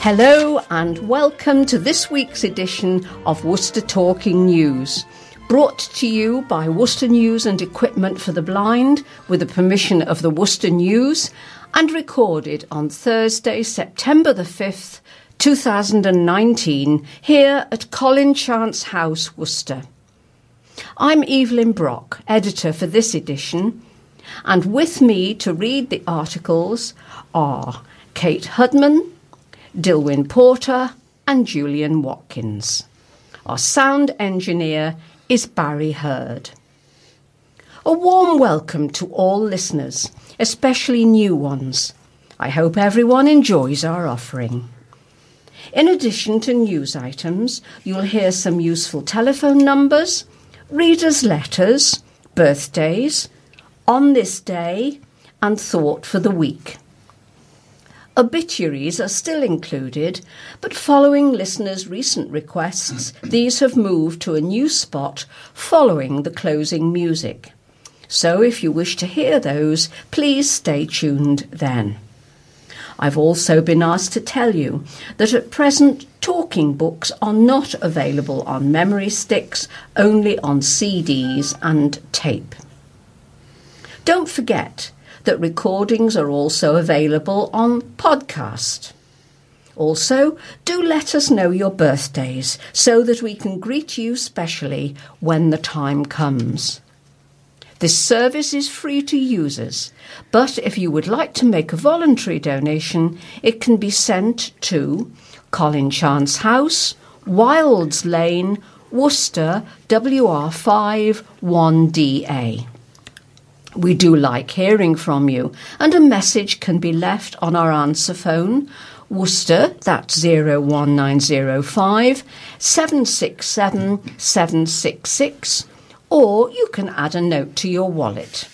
Hello and welcome to this week's edition of Worcester Talking News. Brought to you by Worcester News and Equipment for the Blind with the permission of the Worcester News and recorded on Thursday, September the 5th, 2019, here at Colin Chance House, Worcester. I'm Evelyn Brock, editor for this edition, and with me to read the articles are Kate Hudman, Dilwyn Porter, and Julian Watkins. Our sound engineer is Barry Hurd. A warm welcome to all listeners, especially new ones. I hope everyone enjoys our offering. In addition to news items, you'll hear some useful telephone numbers, readers' letters, birthdays, on this day, and thought for the week. Obituaries are still included, but following listeners' recent requests, these have moved to a new spot following the closing music. So if you wish to hear those, please stay tuned then. I've also been asked to tell you that at present talking books are not available on memory sticks, only on CDs and tape. Don't forget that recordings are also available on podcast. Also, do let us know your birthdays so that we can greet you specially when the time comes. This service is free to users, but if you would like to make a voluntary donation, it can be sent to Colin Chance House, Wylds Lane, Worcester, WR5 1DA. We do like hearing from you, and a message can be left on our answer phone. Worcester, that's 01905 767 766, or you can add a note to your wallet.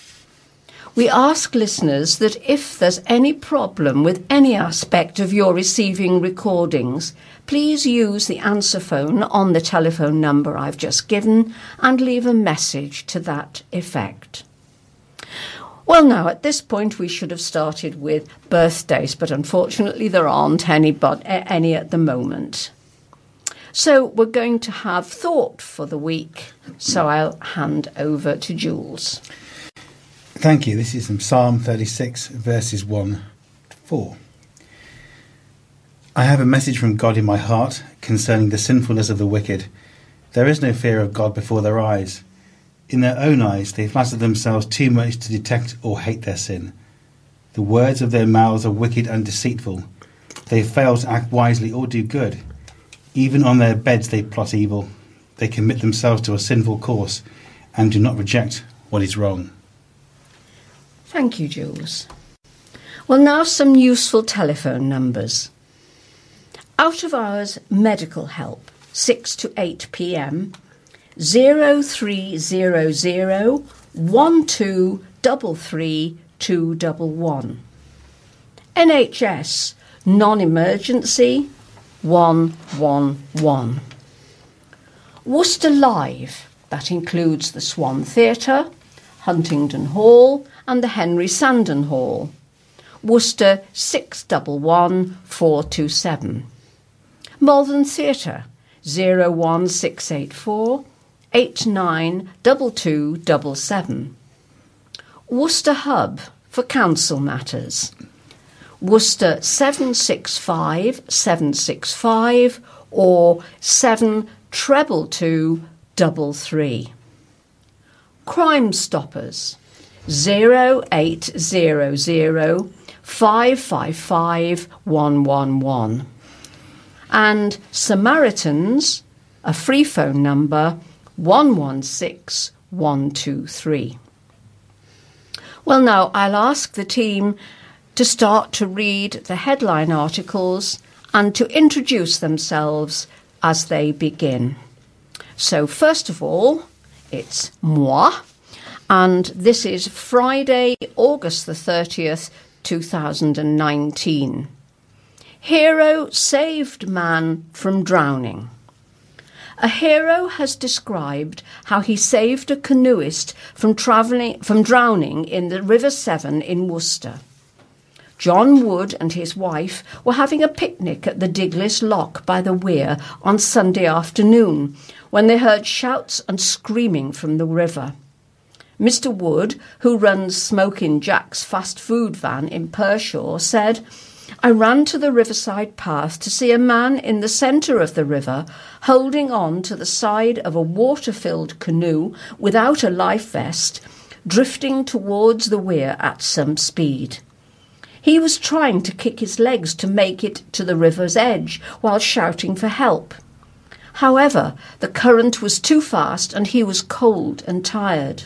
We ask listeners that if there's any problem with any aspect of your receiving recordings, please use the answer phone on the telephone number I've just given and leave a message to that effect. Well, now, at this point, we should have started with birthdays, but unfortunately, there aren't any, but, any at the moment. So, we're going to have thought for the week. So, I'll hand over to Jules. Thank you. This is from Psalm 36, verses 1 to 4. I have a message from God in my heart concerning the sinfulness of the wicked. There is no fear of God before their eyes. In their own eyes, they flatter themselves too much to detect or hate their sin. The words of their mouths are wicked and deceitful. They fail to act wisely or do good. Even on their beds, they plot evil. They commit themselves to a sinful course and do not reject what is wrong. Thank you, Jules. Well, now some useful telephone numbers. Out of hours medical help, 6 to 8 pm, 0300 1233211. NHS non emergency 111. Worcester Live, that includes the Swan Theatre, Huntingdon Hall, and the Henry Sandon Hall. Worcester 611 427. Malvern Theatre 01684 892277. Worcester Hub for council matters. Worcester 765 765 or 7 treble 2 double 3. Crime Stoppers 0800 555 111 and Samaritans a free phone number 116123. Well, now I'll ask the team to start to read the headline articles and to introduce themselves as they begin. So, first of all, it's moi, and this is Friday, August the 30th, 2019. Hero saved man from drowning. A hero has described how he saved a canoeist from, travelling, from drowning in the River Severn in Worcester. John Wood and his wife were having a picnic at the Diglis Lock by the weir on Sunday afternoon when they heard shouts and screaming from the river. Mr. Wood, who runs Smoking Jack's fast food van in Pershore, said, I ran to the riverside path to see a man in the centre of the river holding on to the side of a water filled canoe without a life vest, drifting towards the weir at some speed. He was trying to kick his legs to make it to the river's edge while shouting for help. However, the current was too fast and he was cold and tired.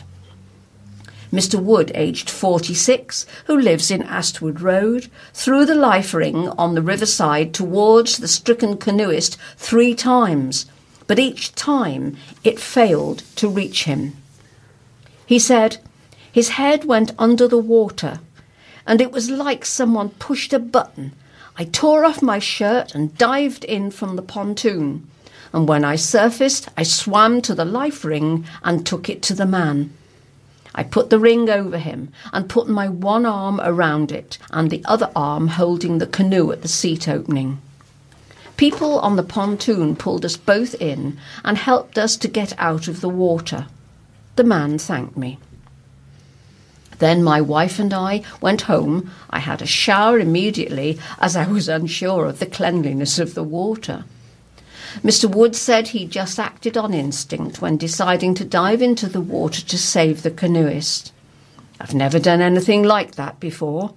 Mr. Wood, aged 46, who lives in Astwood Road, threw the life ring on the riverside towards the stricken canoeist three times, but each time it failed to reach him. He said, His head went under the water and it was like someone pushed a button. I tore off my shirt and dived in from the pontoon. And when I surfaced, I swam to the life ring and took it to the man. I put the ring over him and put my one arm around it and the other arm holding the canoe at the seat opening. People on the pontoon pulled us both in and helped us to get out of the water. The man thanked me. Then my wife and I went home. I had a shower immediately as I was unsure of the cleanliness of the water. Mr. Wood said he just acted on instinct when deciding to dive into the water to save the canoeist. I've never done anything like that before.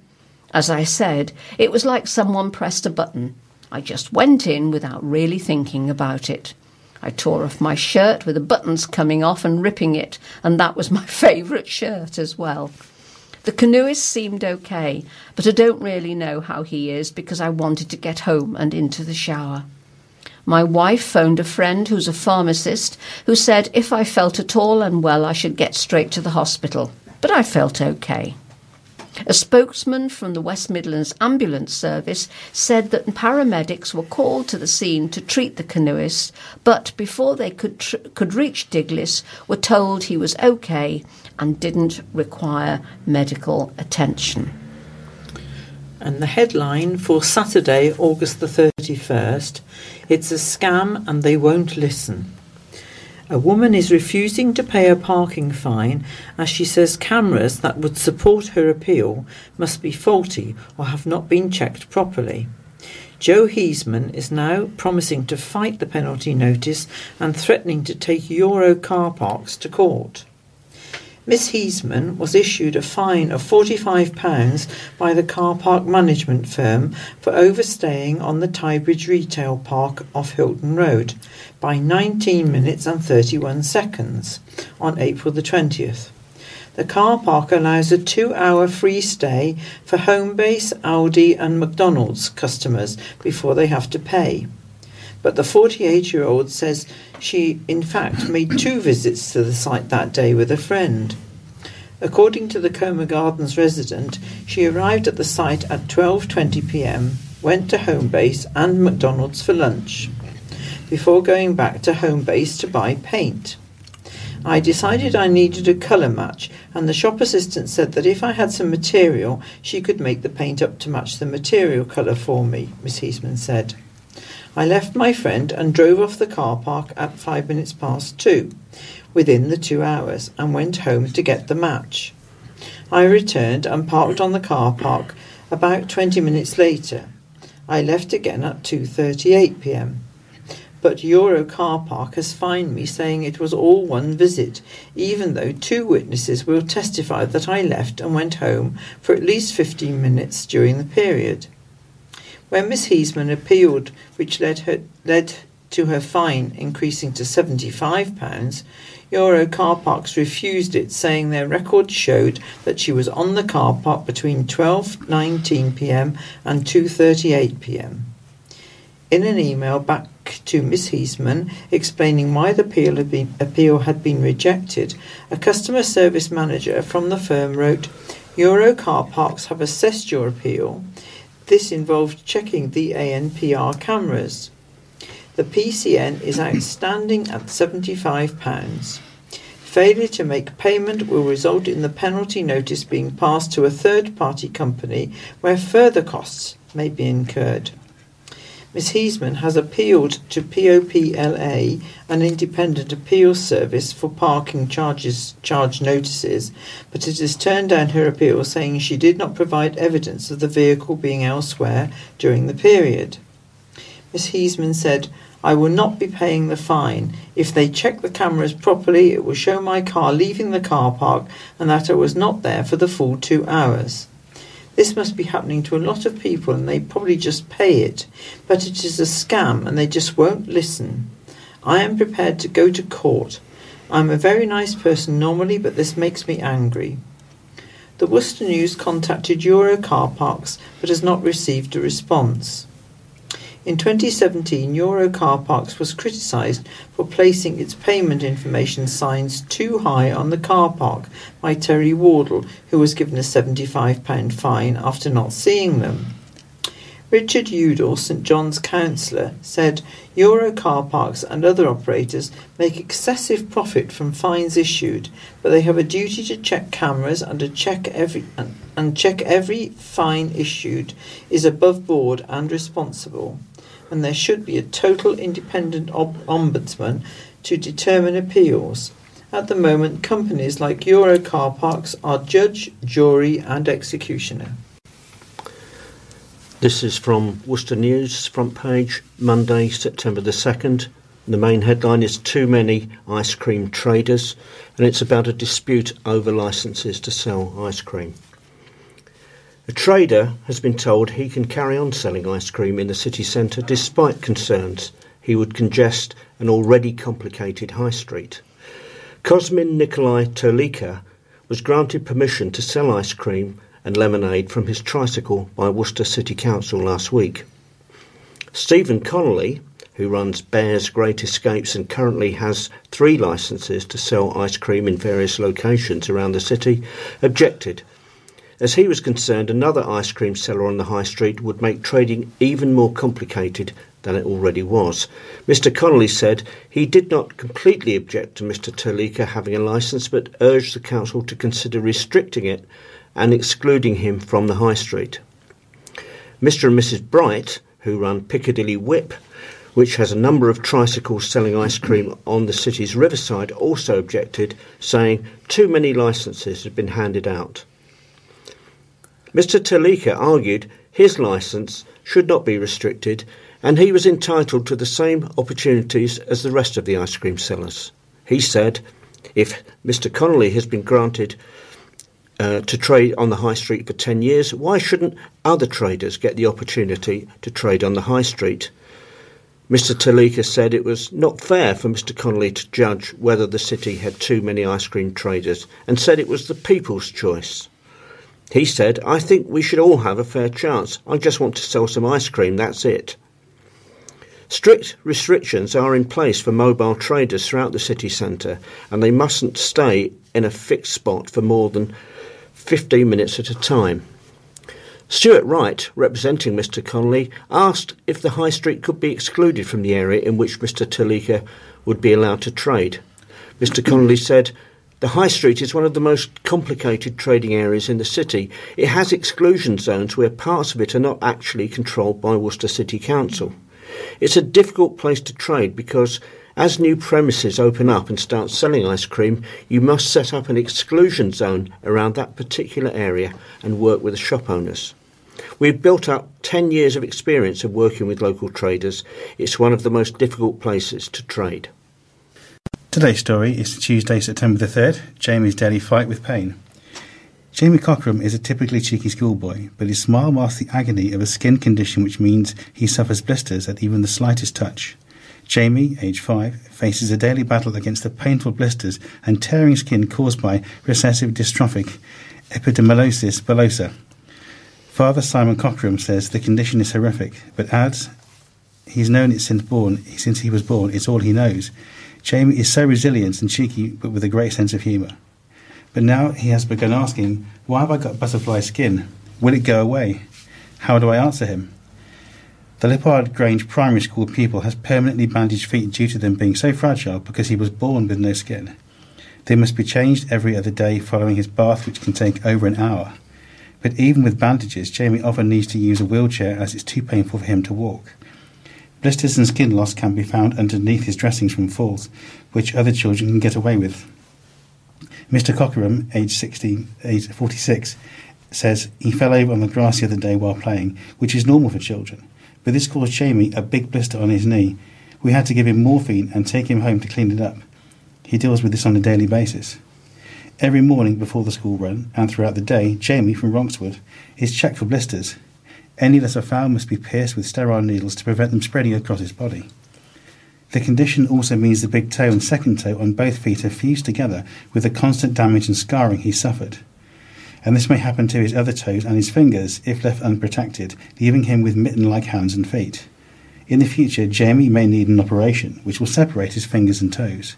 As I said, it was like someone pressed a button. I just went in without really thinking about it. I tore off my shirt with the buttons coming off and ripping it, and that was my favourite shirt as well. The canoeist seemed okay, but I don't really know how he is because I wanted to get home and into the shower. My wife phoned a friend who's a pharmacist who said if I felt at all unwell, I should get straight to the hospital. But I felt okay. A spokesman from the West Midlands Ambulance Service said that paramedics were called to the scene to treat the canoeist, but before they could, tr- could reach Diglis, were told he was okay and didn't require medical attention. And the headline for Saturday, August the 31st it's a scam and they won't listen. A woman is refusing to pay a parking fine as she says cameras that would support her appeal must be faulty or have not been checked properly. Joe Heisman is now promising to fight the penalty notice and threatening to take Euro car parks to court. Miss Heisman was issued a fine of £45 by the car park management firm for overstaying on the Tybridge Retail Park off Hylton Road by 19 minutes and 31 seconds on April the 20th. The car park allows a two hour free stay for Homebase, Aldi, and McDonald's customers before they have to pay. But the 48 year old says she, in fact, made two visits to the site that day with a friend. According to the Coma Gardens resident, she arrived at the site at 12:20 p.m., went to Homebase and McDonald's for lunch, before going back to Homebase to buy paint. I decided I needed a colour match, and the shop assistant said that if I had some material, she could make the paint up to match the material colour for me, Miss Heisman said. I left my friend and drove off the car park at five minutes past two, within the two hours, and went home to get the match. I returned and parked on the car park about 20 minutes later. I left again at 2:38 p.m. But Euro Car Park has fined me saying it was all one visit, even though two witnesses will testify that I left and went home for at least 15 minutes during the period. When Miss Heisman appealed, which led her led to her fine increasing to £75, Euro car parks refused it, saying their records showed that she was on the car park between 12:19 p.m. and 2:38 p.m. In an email back to Miss Heisman explaining why the appeal had, been, appeal had been rejected, a customer service manager from the firm wrote, Euro car parks have assessed your appeal this involved checking the ANPR cameras. The PCN is outstanding at £75. Failure to make payment will result in the penalty notice being passed to a third party company where further costs may be incurred. Ms Heesman has appealed to POPLA, an independent appeals service for parking charges charge notices, but it has turned down her appeal saying she did not provide evidence of the vehicle being elsewhere during the period. Ms Heesman said, I will not be paying the fine. If they check the cameras properly, it will show my car leaving the car park and that I was not there for the full two hours. This must be happening to a lot of people and they probably just pay it. But it is a scam and they just won't listen. I am prepared to go to court. I'm a very nice person normally, but this makes me angry. The Worcester News contacted Euro Car Parks but has not received a response. In 2017, Euro Car Parks was criticised for placing its payment information signs too high on the car park by Terry Wardle, who was given a £75 fine after not seeing them. Richard Udall, St John's councillor, said Euro car parks and other operators make excessive profit from fines issued, but they have a duty to check cameras and check every and, and check every fine issued is above board and responsible and there should be a total independent ombudsman to determine appeals. At the moment, companies like Euro Car Parks are judge, jury, and executioner. This is from Worcester News, front page, Monday, September the 2nd. The main headline is Too Many Ice Cream Traders, and it's about a dispute over licences to sell ice cream. A trader has been told he can carry on selling ice cream in the city centre despite concerns he would congest an already complicated high street. Cosmin Nikolai Terlika was granted permission to sell ice cream and lemonade from his tricycle by Worcester City Council last week. Stephen Connolly, who runs Bear's Great Escapes and currently has three licences to sell ice cream in various locations around the city, objected as he was concerned, another ice cream seller on the high street would make trading even more complicated than it already was. Mr. Connolly said he did not completely object to Mr. Terlika having a licence, but urged the council to consider restricting it and excluding him from the high street. Mr. and Mrs. Bright, who run Piccadilly Whip, which has a number of tricycles selling ice cream on the city's riverside, also objected, saying too many licences had been handed out. Mr. Talika argued his licence should not be restricted and he was entitled to the same opportunities as the rest of the ice cream sellers. He said, if Mr. Connolly has been granted uh, to trade on the high street for 10 years, why shouldn't other traders get the opportunity to trade on the high street? Mr. Talika said it was not fair for Mr. Connolly to judge whether the city had too many ice cream traders and said it was the people's choice. He said, I think we should all have a fair chance. I just want to sell some ice cream, that's it. Strict restrictions are in place for mobile traders throughout the city centre, and they mustn't stay in a fixed spot for more than 15 minutes at a time. Stuart Wright, representing Mr. Connolly, asked if the High Street could be excluded from the area in which Mr. Talika would be allowed to trade. Mr. Connolly said, the High Street is one of the most complicated trading areas in the city. It has exclusion zones where parts of it are not actually controlled by Worcester City Council. It's a difficult place to trade because as new premises open up and start selling ice cream, you must set up an exclusion zone around that particular area and work with the shop owners. We've built up 10 years of experience of working with local traders. It's one of the most difficult places to trade. Today's story is Tuesday, September the 3rd, Jamie's daily fight with pain. Jamie Cockram is a typically cheeky schoolboy, but his smile masks the agony of a skin condition which means he suffers blisters at even the slightest touch. Jamie, age 5, faces a daily battle against the painful blisters and tearing skin caused by recessive dystrophic epidermolysis bullosa. Father Simon Cockram says the condition is horrific, but adds he's known it since born since he was born, it's all he knows. Jamie is so resilient and cheeky, but with a great sense of humour. But now he has begun asking, Why have I got butterfly skin? Will it go away? How do I answer him? The Lyppard Grange Primary School pupil has permanently bandaged feet due to them being so fragile because he was born with no skin. They must be changed every other day following his bath, which can take over an hour. But even with bandages, Jamie often needs to use a wheelchair as it's too painful for him to walk. Blisters and skin loss can be found underneath his dressings from falls, which other children can get away with. Mr. Cockerham, aged 16, age 46, says he fell over on the grass the other day while playing, which is normal for children. But this caused Jamie a big blister on his knee. We had to give him morphine and take him home to clean it up. He deals with this on a daily basis. Every morning before the school run and throughout the day, Jamie from Ronkswood is checked for blisters. Any that are found must be pierced with sterile needles to prevent them spreading across his body. The condition also means the big toe and second toe on both feet are fused together with the constant damage and scarring he suffered. And this may happen to his other toes and his fingers if left unprotected, leaving him with mitten like hands and feet. In the future, Jamie may need an operation which will separate his fingers and toes.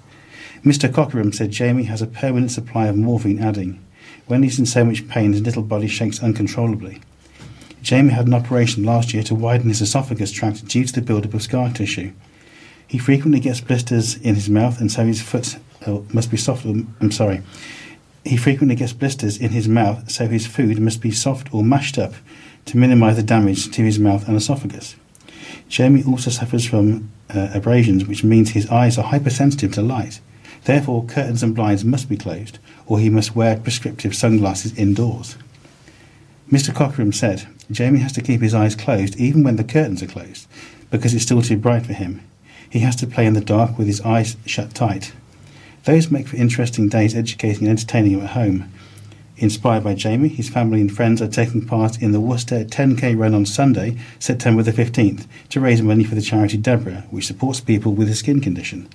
Mr. Cockerham said Jamie has a permanent supply of morphine adding. When he's in so much pain, his little body shakes uncontrollably. Jamie had an operation last year to widen his esophagus tract due to the buildup of scar tissue. He frequently gets blisters in his mouth, and so his foot uh, must be soft. I'm sorry. He frequently gets blisters in his mouth, so his food must be soft or mashed up to minimize the damage to his mouth and esophagus. Jamie also suffers from uh, abrasions, which means his eyes are hypersensitive to light. Therefore, curtains and blinds must be closed, or he must wear prescriptive sunglasses indoors. Mr. Cockerham said, Jamie has to keep his eyes closed even when the curtains are closed, because it's still too bright for him. He has to play in the dark with his eyes shut tight. Those make for interesting days educating and entertaining him at home. Inspired by Jamie, his family and friends are taking part in the Worcester 10k run on Sunday, September the 15th, to raise money for the charity DEBRA, which supports people with a skin condition.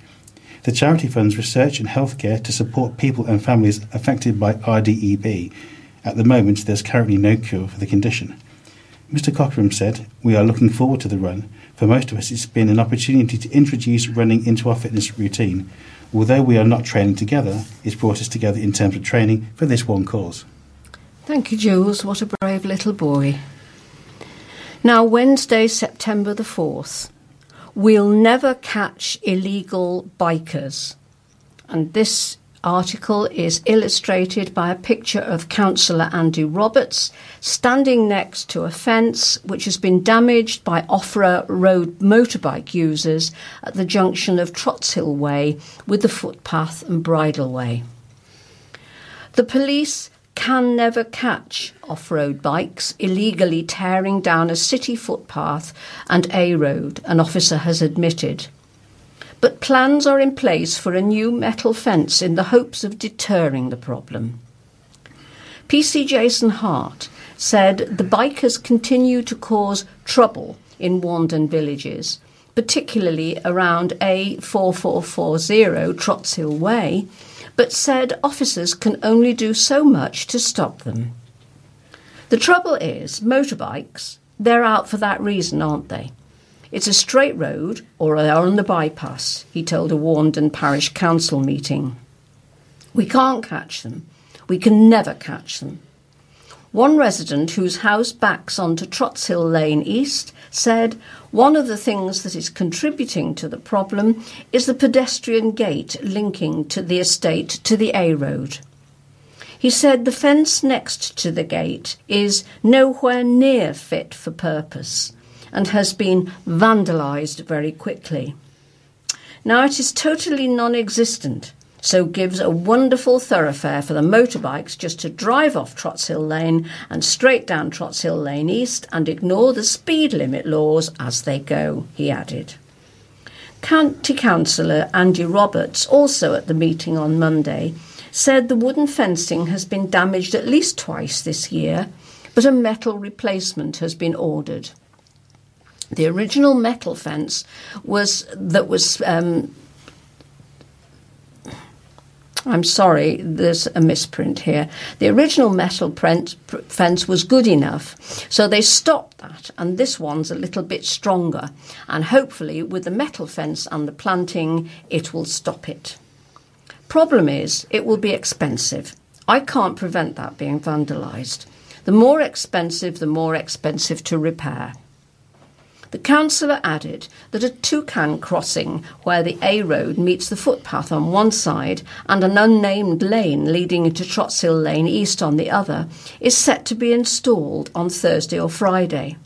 The charity funds research and healthcare to support people and families affected by RDEB. At the moment, there's currently no cure for the condition. Mr. Cockerham said, We are looking forward to the run. For most of us, it's been an opportunity to introduce running into our fitness routine although we are not training together, it's brought us together in terms of training for this one cause. Thank you, Jules. What a brave little boy. Now, Wednesday, September the 4th, we'll never catch illegal bikers. And this article is illustrated by a picture of Councillor Andy Roberts standing next to a fence which has been damaged by off road motorbike users at the junction of Trotshill Way with the footpath and bridleway. The police can never catch off road bikes illegally tearing down a city footpath and A road, an officer has admitted but plans are in place for a new metal fence in the hopes of deterring the problem. PC Jason Hart said the bikers continue to cause trouble in Warndon villages, particularly around A4440 Trotshill Way, but said officers can only do so much to stop them. The trouble is, motorbikes, they're out for that reason, aren't they? It's a straight road, or they're on the bypass, he told a Warndon Parish Council meeting. We can't catch them. We can never catch them. One resident whose house backs onto Trotshill Lane East said one of the things that is contributing to the problem is the pedestrian gate linking to the estate to the A road. He said the fence next to the gate is nowhere near fit for purpose and has been vandalised very quickly. Now it is totally non existent, so gives a wonderful thoroughfare for the motorbikes just to drive off Trotshill Lane and straight down Trotshill Lane East and ignore the speed limit laws as they go, he added. County Councillor Andy Roberts, also at the meeting on Monday, said the wooden fencing has been damaged at least twice this year, but a metal replacement has been ordered. The original metal fence was that was. Um, I'm sorry, there's a misprint here. The original metal print, fence was good enough, so they stopped that, and this one's a little bit stronger. And hopefully, with the metal fence and the planting, it will stop it. Problem is, it will be expensive. I can't prevent that being vandalised. The more expensive, the more expensive to repair. The councillor added that a Toucan crossing where the A road meets the footpath on one side and an unnamed lane leading into Trots Hill Lane East on the other is set to be installed on Thursday or Friday.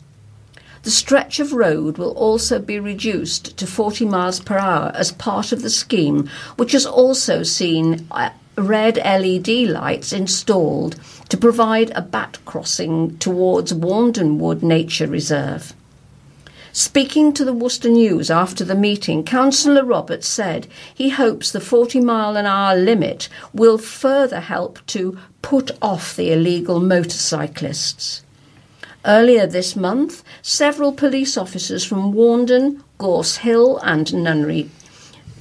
The stretch of road will also be reduced to 40 miles per hour as part of the scheme, which has also seen uh, red LED lights installed to provide a bat crossing towards Warndon Wood Nature Reserve. Speaking to the Worcester News after the meeting, Councillor Roberts said he hopes the 40 mile an hour limit will further help to put off the illegal motorcyclists. Earlier this month, several police officers from Warndon, Gorse Hill, and Nunnery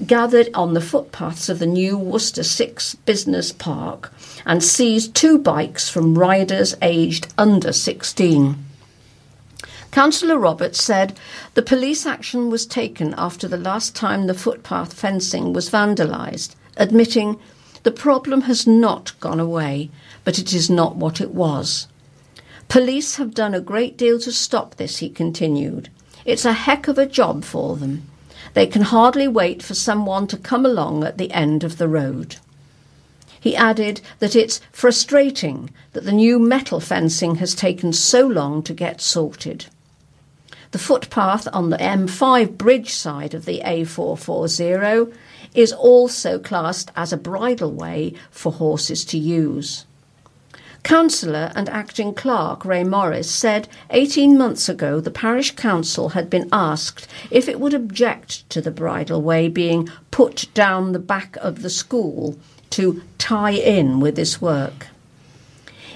gathered on the footpaths of the new Worcester Six Business Park and seized two bikes from riders aged under 16. Councillor Roberts said the police action was taken after the last time the footpath fencing was vandalised, admitting the problem has not gone away, but it is not what it was. Police have done a great deal to stop this, he continued. It's a heck of a job for them. They can hardly wait for someone to come along at the end of the road. He added that it's frustrating that the new metal fencing has taken so long to get sorted. The footpath on the M5 bridge side of the A440 is also classed as a bridleway for horses to use. Councillor and acting clerk Ray Morris said 18 months ago the parish council had been asked if it would object to the bridleway being put down the back of the school to tie in with this work.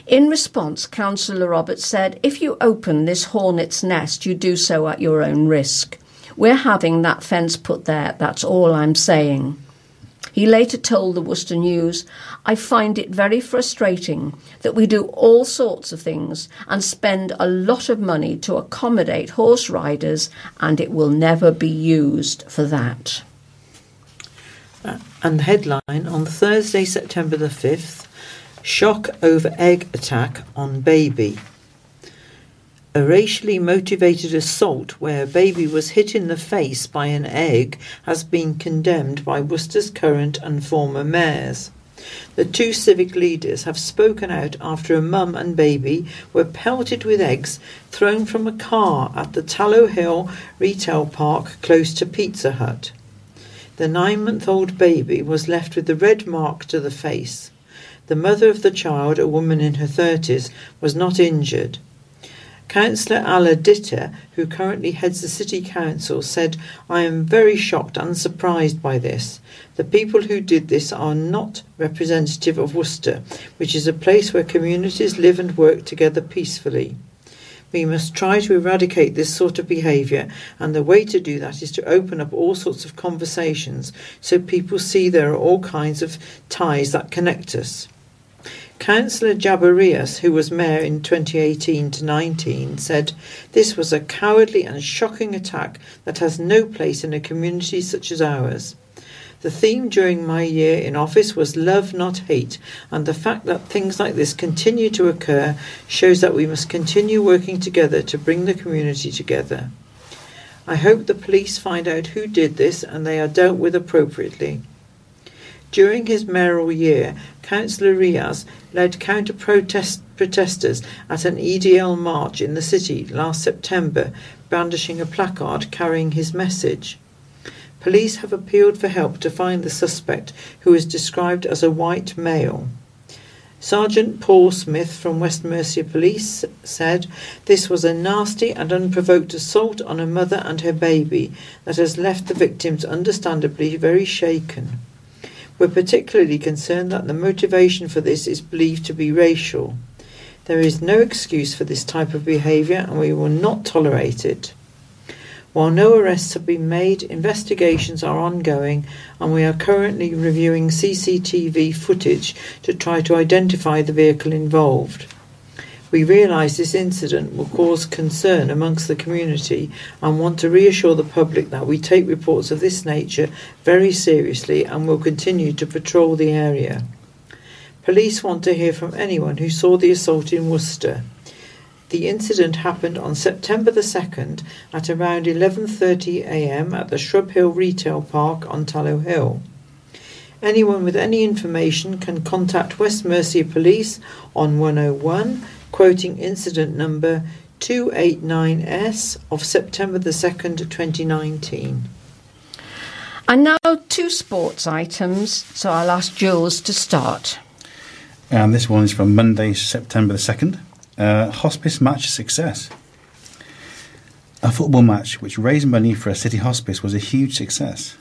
In response, Councillor Roberts said, If you open this hornet's nest, you do so at your own risk. We're having that fence put there, that's all I'm saying. He later told the Worcester News, I find it very frustrating that we do all sorts of things and spend a lot of money to accommodate horse riders, and it will never be used for that. Uh, and the headline on Thursday, September the 5th Shock over egg attack on baby. A racially motivated assault where a baby was hit in the face by an egg has been condemned by Worcester's current and former mayors. The two civic leaders have spoken out after a mum and baby were pelted with eggs thrown from a car at the Tallow Hill retail park close to Pizza Hut. The nine month old baby was left with the red mark to the face. The mother of the child, a woman in her 30s, was not injured. Councillor Allah Ditta, who currently heads the City Council, said, I am very shocked and surprised by this. The people who did this are not representative of Worcester, which is a place where communities live and work together peacefully. We must try to eradicate this sort of behaviour, and the way to do that is to open up all sorts of conversations so people see there are all kinds of ties that connect us. Councillor Jabba Riaz, who was mayor in 2018 to 19, said this was a cowardly and shocking attack that has no place in a community such as ours. The theme during my year in office was love, not hate, and the fact that things like this continue to occur shows that we must continue working together to bring the community together. I hope the police find out who did this and they are dealt with appropriately. During his mayoral year, Councillor Riaz led counter protesters at an EDL march in the city last September, brandishing a placard carrying his message. Police have appealed for help to find the suspect, who is described as a white male. Sergeant Paul Smith from West Mercia Police said this was a nasty and unprovoked assault on a mother and her baby that has left the victims understandably very shaken. We're particularly concerned that the motivation for this is believed to be racial. There is no excuse for this type of behaviour and we will not tolerate it. While no arrests have been made, investigations are ongoing and we are currently reviewing CCTV footage to try to identify the vehicle involved. We realise this incident will cause concern amongst the community and want to reassure the public that we take reports of this nature very seriously and will continue to patrol the area. Police want to hear from anyone who saw the assault in Worcester. The incident happened on September the 2nd at around 11:30 a.m. at the Shrub Hill Retail Park on Tallow Hill. Anyone with any information can contact West Mercia Police on 101 quoting incident number 289S of September the 2nd 2019. And now two sports items, so I'll ask Jules to start. And this one is from Monday, September the 2nd. Uh, hospice match success. A football match which raised money for a city hospice was a huge success.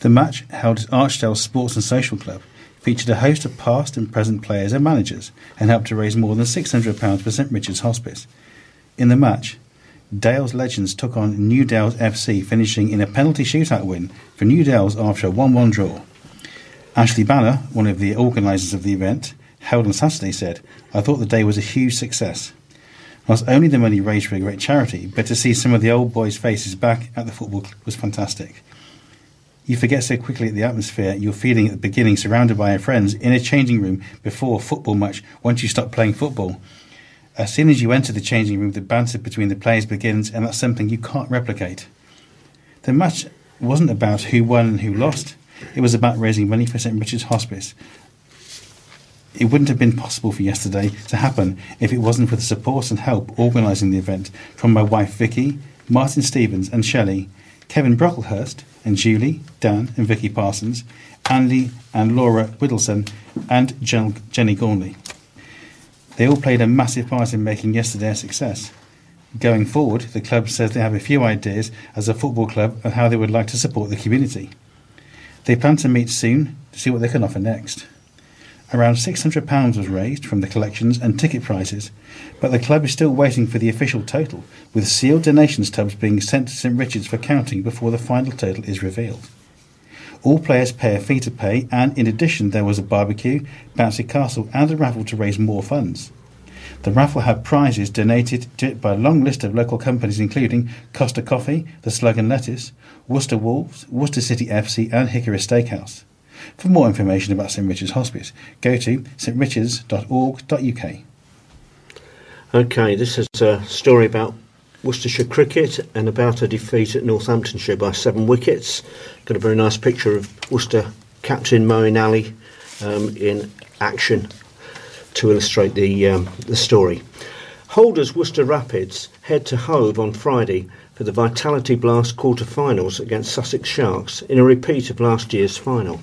The match, held at Archdale Sports and Social Club, featured a host of past and present players and managers and helped to raise more than £600 for St Richard's Hospice. In the match, Dales Legends took on New Dales FC, finishing in a penalty shootout win for New Dales after a 1 1 draw. Ashley Banner, one of the organisers of the event, held on Saturday, said, I thought the day was a huge success. Not only the money raised for a great charity, but to see some of the old boys' faces back at the football was fantastic. You forget so quickly the atmosphere you're feeling at the beginning, surrounded by your friends in a changing room before a football match once you stop playing football. As soon as you enter the changing room, the banter between the players begins, and that's something you can't replicate. The match wasn't about who won and who lost, it was about raising money for St Richard's Hospice. It wouldn't have been possible for yesterday to happen if it wasn't for the support and help organising the event from my wife Vicky, Martin Stevens and Shelley, Kevin Brocklehurst and Julie, Dan and Vicky Parsons, Andy and Laura Whittleson, and Jen- Jenny Gormley. They all played a massive part in making yesterday a success. Going forward, the club says they have a few ideas as a football club of how they would like to support the community. They plan to meet soon to see what they can offer next. Around £600 was raised from the collections and ticket prices, but the club is still waiting for the official total, with sealed donations tubs being sent to St Richard's for counting before the final total is revealed. All players pay a fee to pay, and in addition, there was a barbecue, bouncy castle, and a raffle to raise more funds. The raffle had prizes donated by a long list of local companies, including Costa Coffee, The Slug and Lettuce, Worcester Wolves, Worcester City FC, and Hickory Steakhouse. For more information about St Richard's Hospice, go to strichards.org.uk. Okay, this is a story about Worcestershire cricket and about a defeat at Northamptonshire by seven wickets. Got a very nice picture of Worcester captain Moeen Ali um, in action to illustrate the um, the story. Holders Worcester Rapids head to Hove on Friday for the Vitality Blast quarter-finals against Sussex Sharks in a repeat of last year's final.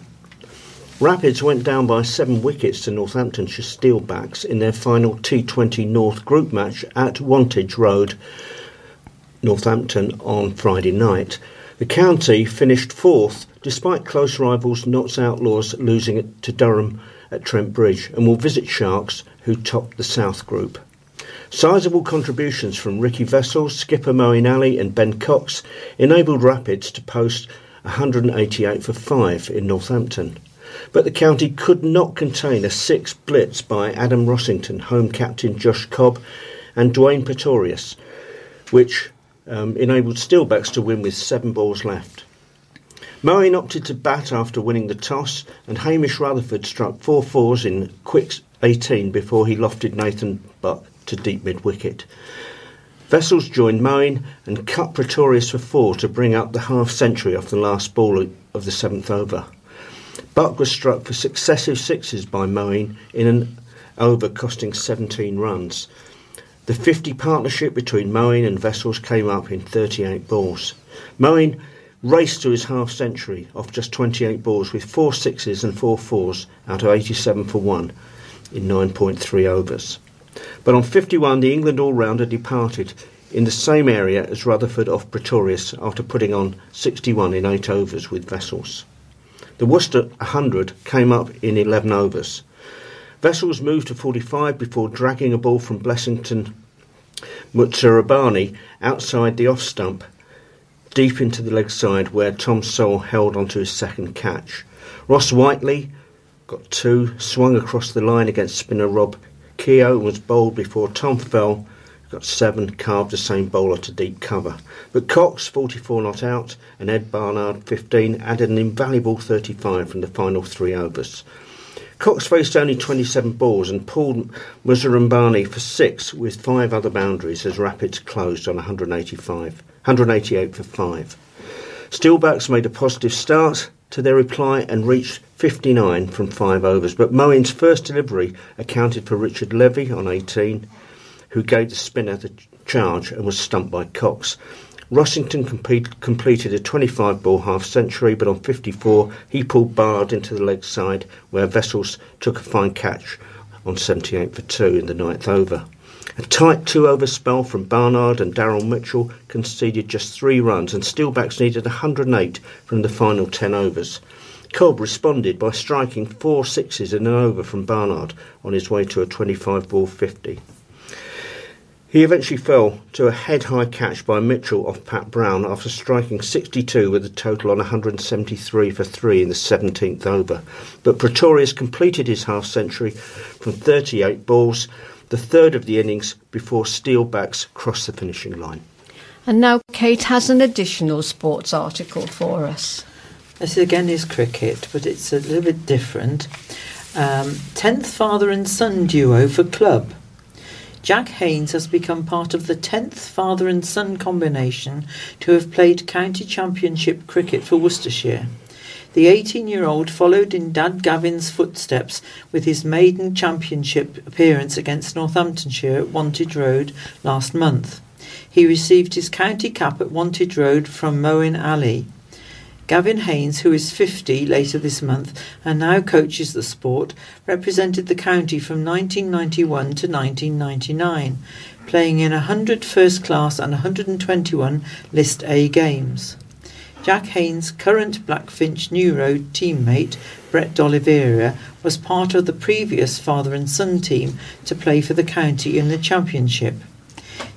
Rapids went down by seven wickets to Northamptonshire Steelbacks in their final T20 North group match at Wantage Road, Northampton on Friday night. The county finished fourth despite close rivals Notts Outlaws losing it to Durham at Trent Bridge and will visit Sharks who topped the South Group. Sizable contributions from Riki Wessels, skipper Moeen and Ben Cox enabled Rapids to post 188 for 5 in Northampton. But the county could not contain a six blitz by Adam Rossington, home captain Josh Cobb and Dwaine Pretorius, which um, enabled Steelbacks to win with seven balls left. Moeen opted to bat after winning the toss, and Hamish Rutherford struck four fours in quick 18 before he lofted Nathan Buck to deep mid wicket. Wessels joined Moeen and cut Pretorius for four to bring up the half century off the last ball of the seventh over. Buck was struck for successive sixes by Moeen in an over costing 17 runs. The 50 partnership between Moeen and Wessels came up in 38 balls. Moeen raced to his half century off just 28 balls with four sixes and four fours out of 87 for one in 9.3 overs. But on 51, the England all rounder departed in the same area as Rutherford off Pretorius after putting on 61 in 8 overs with Wessels. The Worcester 100 came up in 11 overs. Wessels moved to 45 before dragging a ball from Blessington Muzarabani outside the off stump deep into the leg side where Tom Sole held onto his second catch. Ross Whiteley got two, swung across the line against spinner Rob Keogh and was bowled before Tom Fell got seven, carved the same bowler to deep cover. But Cox, 44 not out, and Ed Barnard, 15, added an invaluable 35 from the final three overs. Cox faced only 27 balls and pulled Muzarabani for six with five other boundaries as Rapids closed on 185, 188 for five. Steelbacks made a positive start to their reply and reached 59 from five overs, but Moeen's first delivery accounted for Richard Levi on 18, who gave the spinner the charge and was stumped by Cox. Rossington compete, completed a 25 ball half century, but on 54 he pulled Bard into the leg side, where Wessels took a fine catch on 78 for 2 in the ninth over. A tight two over spell from Barnard and Daryl Mitchell conceded just three runs, and Steelbacks needed 108 from the final 10 overs. Cobb responded by striking four sixes in an over from Barnard on his way to a 25 ball 50. He eventually fell to a head high catch by Mitchell off Pat Brown after striking 62 with a total on 173 for 3 in the 17th over. But Pretorius completed his half century from 38 balls, the third of the innings, before Steelbacks crossed the finishing line. And now Kate has an additional sports article for us. This again is cricket, but it's a little bit different. Um, 10th father and son duo for club. Jack Haynes has become part of the 10th father and son combination to have played county championship cricket for Worcestershire. The 18 year old followed in Dad Gavin's footsteps with his maiden championship appearance against Northamptonshire at Wantage Road last month. He received his county cap at Wantage Road from Moeen Ali. Gavin Haynes, who is 50 later this month and now coaches the sport, represented the county from 1991 to 1999, playing in 100 first class and 121 List A games. Jack Haynes' current Blackfinch New Road teammate, Brett D'Oliveira, was part of the previous father and son team to play for the county in the championship.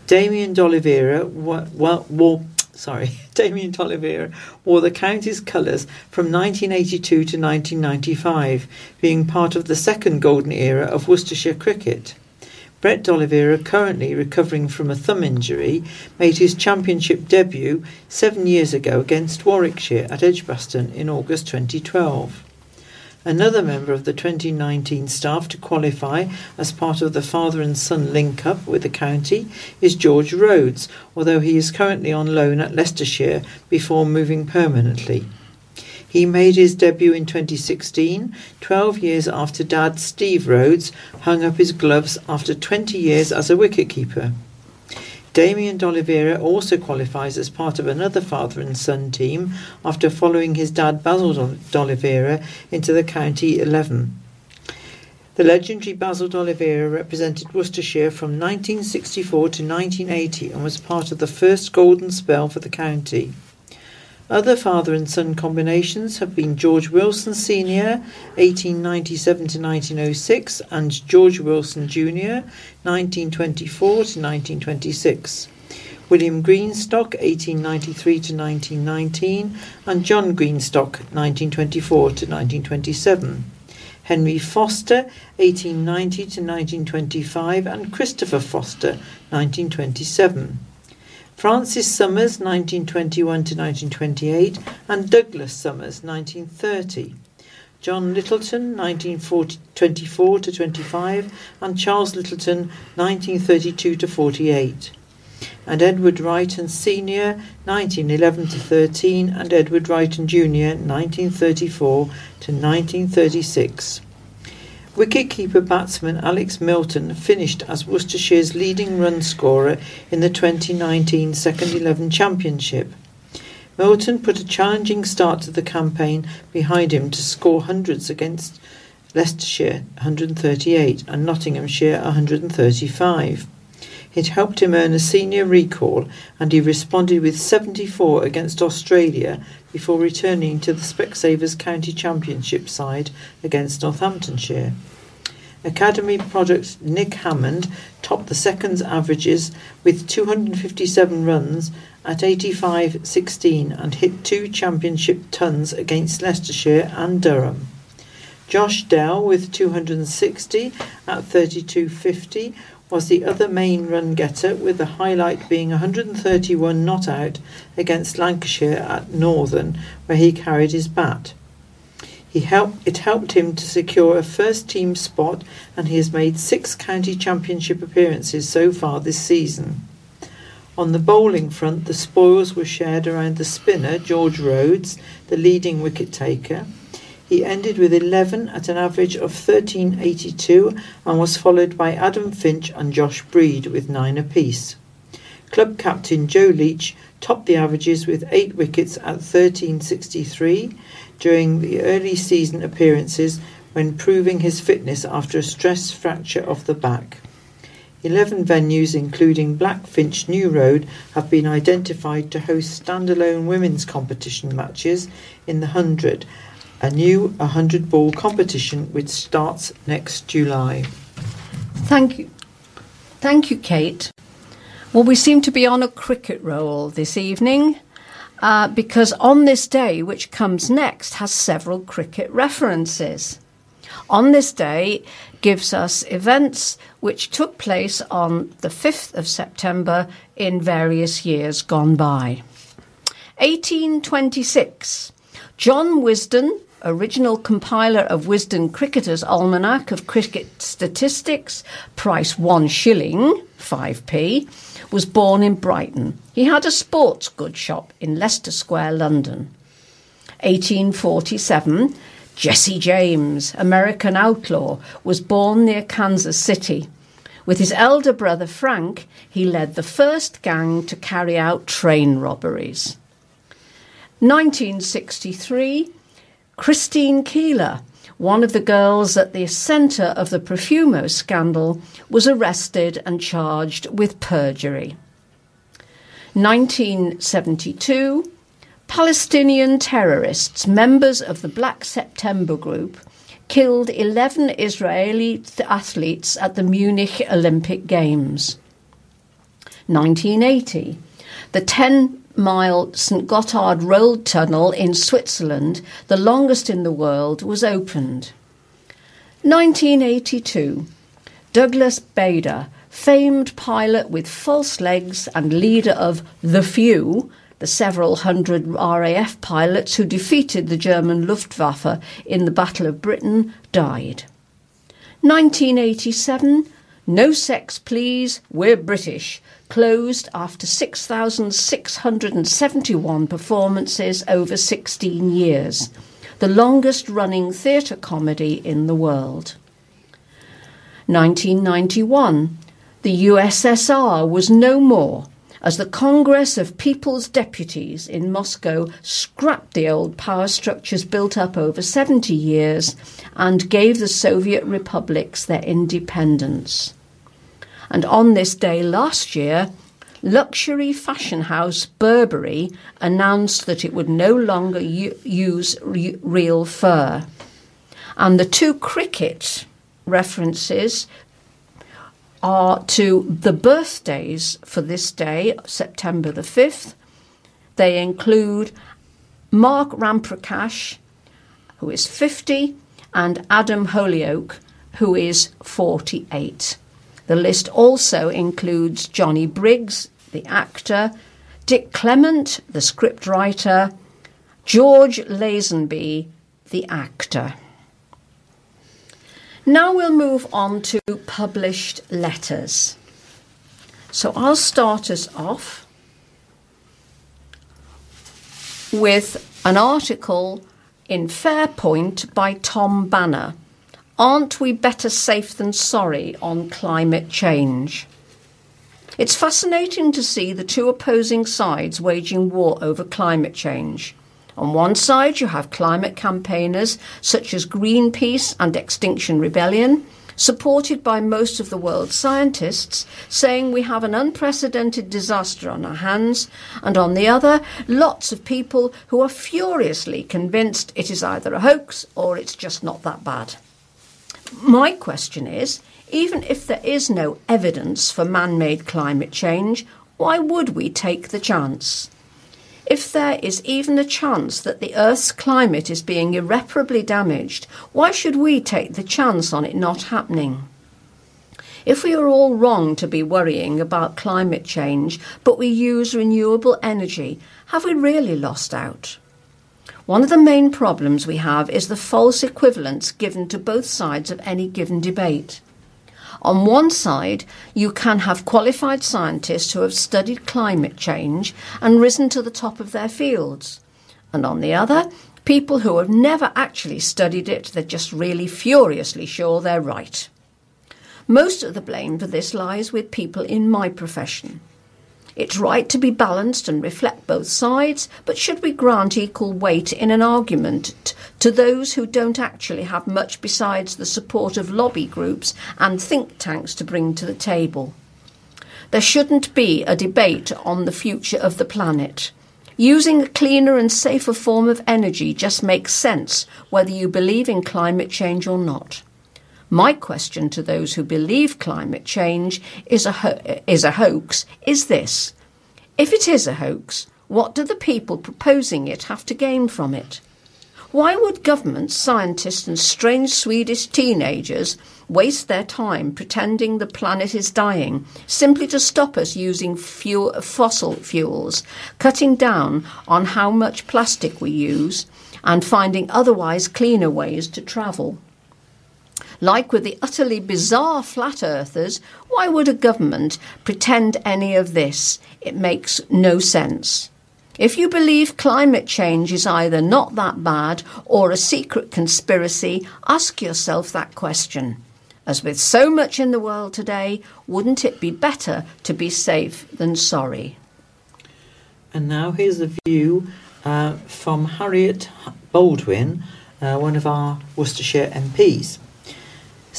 Damian D'Oliveira wore sorry, Damian D'Oliveira wore the county's colours from 1982 to 1995, being part of the second golden era of Worcestershire cricket. Brett D'Oliveira, currently recovering from a thumb injury, made his championship debut seven years ago against Warwickshire at Edgbaston in August 2012. Another member of the 2019 staff to qualify as part of the father and son link up with the county is George Rhodes, although he is currently on loan at Leicestershire before moving permanently. He made his debut in 2016, 12 years after dad Steve Rhodes hung up his gloves after 20 years as a wicketkeeper. Damian D'Oliveira also qualifies as part of another father and son team after following his dad Basil D'Oliveira into the county 11. The legendary Basil D'Oliveira represented Worcestershire from 1964 to 1980 and was part of the first golden spell for the county. Other father and son combinations have been George Wilson Sr., 1897 to 1906, and George Wilson Jr., 1924 to 1926. William Greenstock, 1893 to 1919, and John Greenstock, 1924 to 1927. Henry Foster, 1890 to 1925, and Christopher Foster, 1927. Francis Summers, 1921 to 1928, and Douglas Summers, 1930. John Lyttelton, 1924 to 25, and Charles Lyttelton, 1932 to 48. And Edward Wrighton Sr., 1911 to 13, and Edward Wrighton Jr., 1934 to 1936. Wicketkeeper batsman Alex Milton finished as Worcestershire's leading run scorer in the 2019 Second Eleven Championship. Milton put a challenging start to the campaign behind him to score hundreds against Leicestershire 138 and Nottinghamshire 135. It helped him earn a senior recall and he responded with 74 against Australia before returning to the Specsavers County Championship side against Northamptonshire. Academy product Nick Hammond topped the seconds averages with 257 runs at 85-16 and hit two championship tons against Leicestershire and Durham. Josh Dell with 260 at 32.50 was the other main run getter, with the highlight being 131 not out against Lancashire at Northern, where he carried his bat. He helped, it helped him to secure a first team spot and he has made six county championship appearances so far this season. On the bowling front, the spoils were shared around the spinner, George Rhodes, the leading wicket taker. He ended with 11 at an average of 1382 and was followed by Adam Finch and Josh Breed with 9 apiece. Club captain Joe Leach topped the averages with 8 wickets at 1363 during the early season appearances when proving his fitness after a stress fracture of the back. 11 venues, including Blackfinch New Road, have been identified to host standalone women's competition matches in the 100, a new 100 ball competition which starts next July. Thank you. Thank you, Kate. Well, we seem to be on a cricket roll this evening uh, because on this day, which comes next, has several cricket references. On this day gives us events which took place on the 5th of September in various years gone by. 1826. John Wisden, original compiler of Wisden Cricketer's Almanac of Cricket Statistics, price one shilling, 5p, was born in Brighton. He had a sports goods shop in Leicester Square, London. 1847, Jesse James, American outlaw, was born near Kansas City. With his elder brother Frank, he led the first gang to carry out train robberies. 1963, Christine Keeler, one of the girls at the centre of the Profumo scandal, was arrested and charged with perjury. 1972, Palestinian terrorists, members of the Black September group, killed 11 Israeli athletes at the Munich Olympic Games. 1980, the 10 mile St Gotthard Road Tunnel in Switzerland, the longest in the world, was opened. 1982. Douglas Bader, famed pilot with false legs and leader of The Few, the several hundred RAF pilots who defeated the German Luftwaffe in the Battle of Britain, died. 1987. No sex, please, we're British closed after 6,671 performances over 16 years, the longest running theatre comedy in the world. 1991, the USSR was no more as the Congress of People's Deputies in Moscow scrapped the old power structures built up over 70 years and gave the Soviet republics their independence. And on this day last year, luxury fashion house Burberry announced that it would no longer u- use re- real fur. And the two cricket references are to the birthdays for this day, September the 5th. They include Mark Ramprakash, who is 50, and Adam Hollioake, who is 48. The list also includes Johnny Briggs, the actor, Dick Clement, the scriptwriter, George Lazenby, the actor. Now we'll move on to published letters. So I'll start us off with an article in Fairpoint by Tom Banner Aren't we better safe than sorry on climate change? It's fascinating to see the two opposing sides waging war over climate change. On one side, you have climate campaigners such as Greenpeace and Extinction Rebellion, supported by most of the world's scientists, saying we have an unprecedented disaster on our hands, and on the other, lots of people who are furiously convinced it is either a hoax or it's just not that bad. My question is even if there is no evidence for man made climate change, why would we take the chance? If there is even a chance that the Earth's climate is being irreparably damaged, why should we take the chance on it not happening? If we are all wrong to be worrying about climate change, but we use renewable energy, have we really lost out? One of the main problems we have is the false equivalence given to both sides of any given debate. On one side, you can have qualified scientists who have studied climate change and risen to the top of their fields. And on the other, people who have never actually studied it, they're just really furiously sure they're right. Most of the blame for this lies with people in my profession. It's right to be balanced and reflect both sides, but should we grant equal weight in an argument to those who don't actually have much besides the support of lobby groups and think tanks to bring to the table? There shouldn't be a debate on the future of the planet. Using a cleaner and safer form of energy just makes sense whether you believe in climate change or not. My question to those who believe climate change is a, ho- is a hoax is this. If it is a hoax, what do the people proposing it have to gain from it? Why would governments, scientists, and strange Swedish teenagers waste their time pretending the planet is dying simply to stop us using fuel, fossil fuels, cutting down on how much plastic we use, and finding otherwise cleaner ways to travel? Like with the utterly bizarre flat earthers, why would a government pretend any of this? It makes no sense. If you believe climate change is either not that bad or a secret conspiracy, ask yourself that question. As with so much in the world today, wouldn't it be better to be safe than sorry? And now here's a view uh, from Harriet Baldwin, uh, one of our Worcestershire MPs.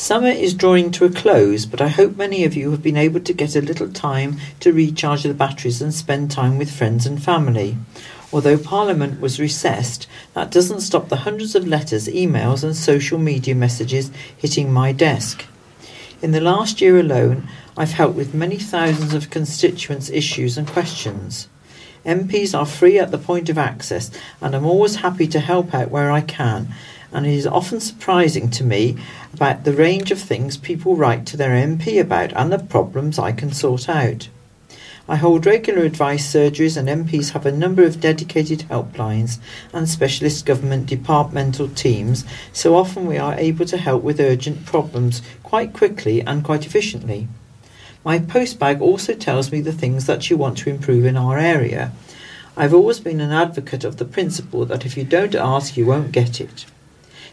Summer is drawing to a close, but I hope many of you have been able to get a little time to recharge the batteries and spend time with friends and family. Although Parliament was recessed, that doesn't stop the hundreds of letters, emails, and social media messages hitting my desk. In the last year alone, I've helped with many thousands of constituents' issues and questions. MPs are free at the point of access, and I'm always happy to help out where I can. And it is often surprising to me about the range of things people write to their MP about and the problems I can sort out. I hold regular advice surgeries, and MPs have a number of dedicated helplines and specialist government departmental teams, so often we are able to help with urgent problems quite quickly and quite efficiently. My postbag also tells me the things that you want to improve in our area. I've always been an advocate of the principle that if you don't ask, you won't get it.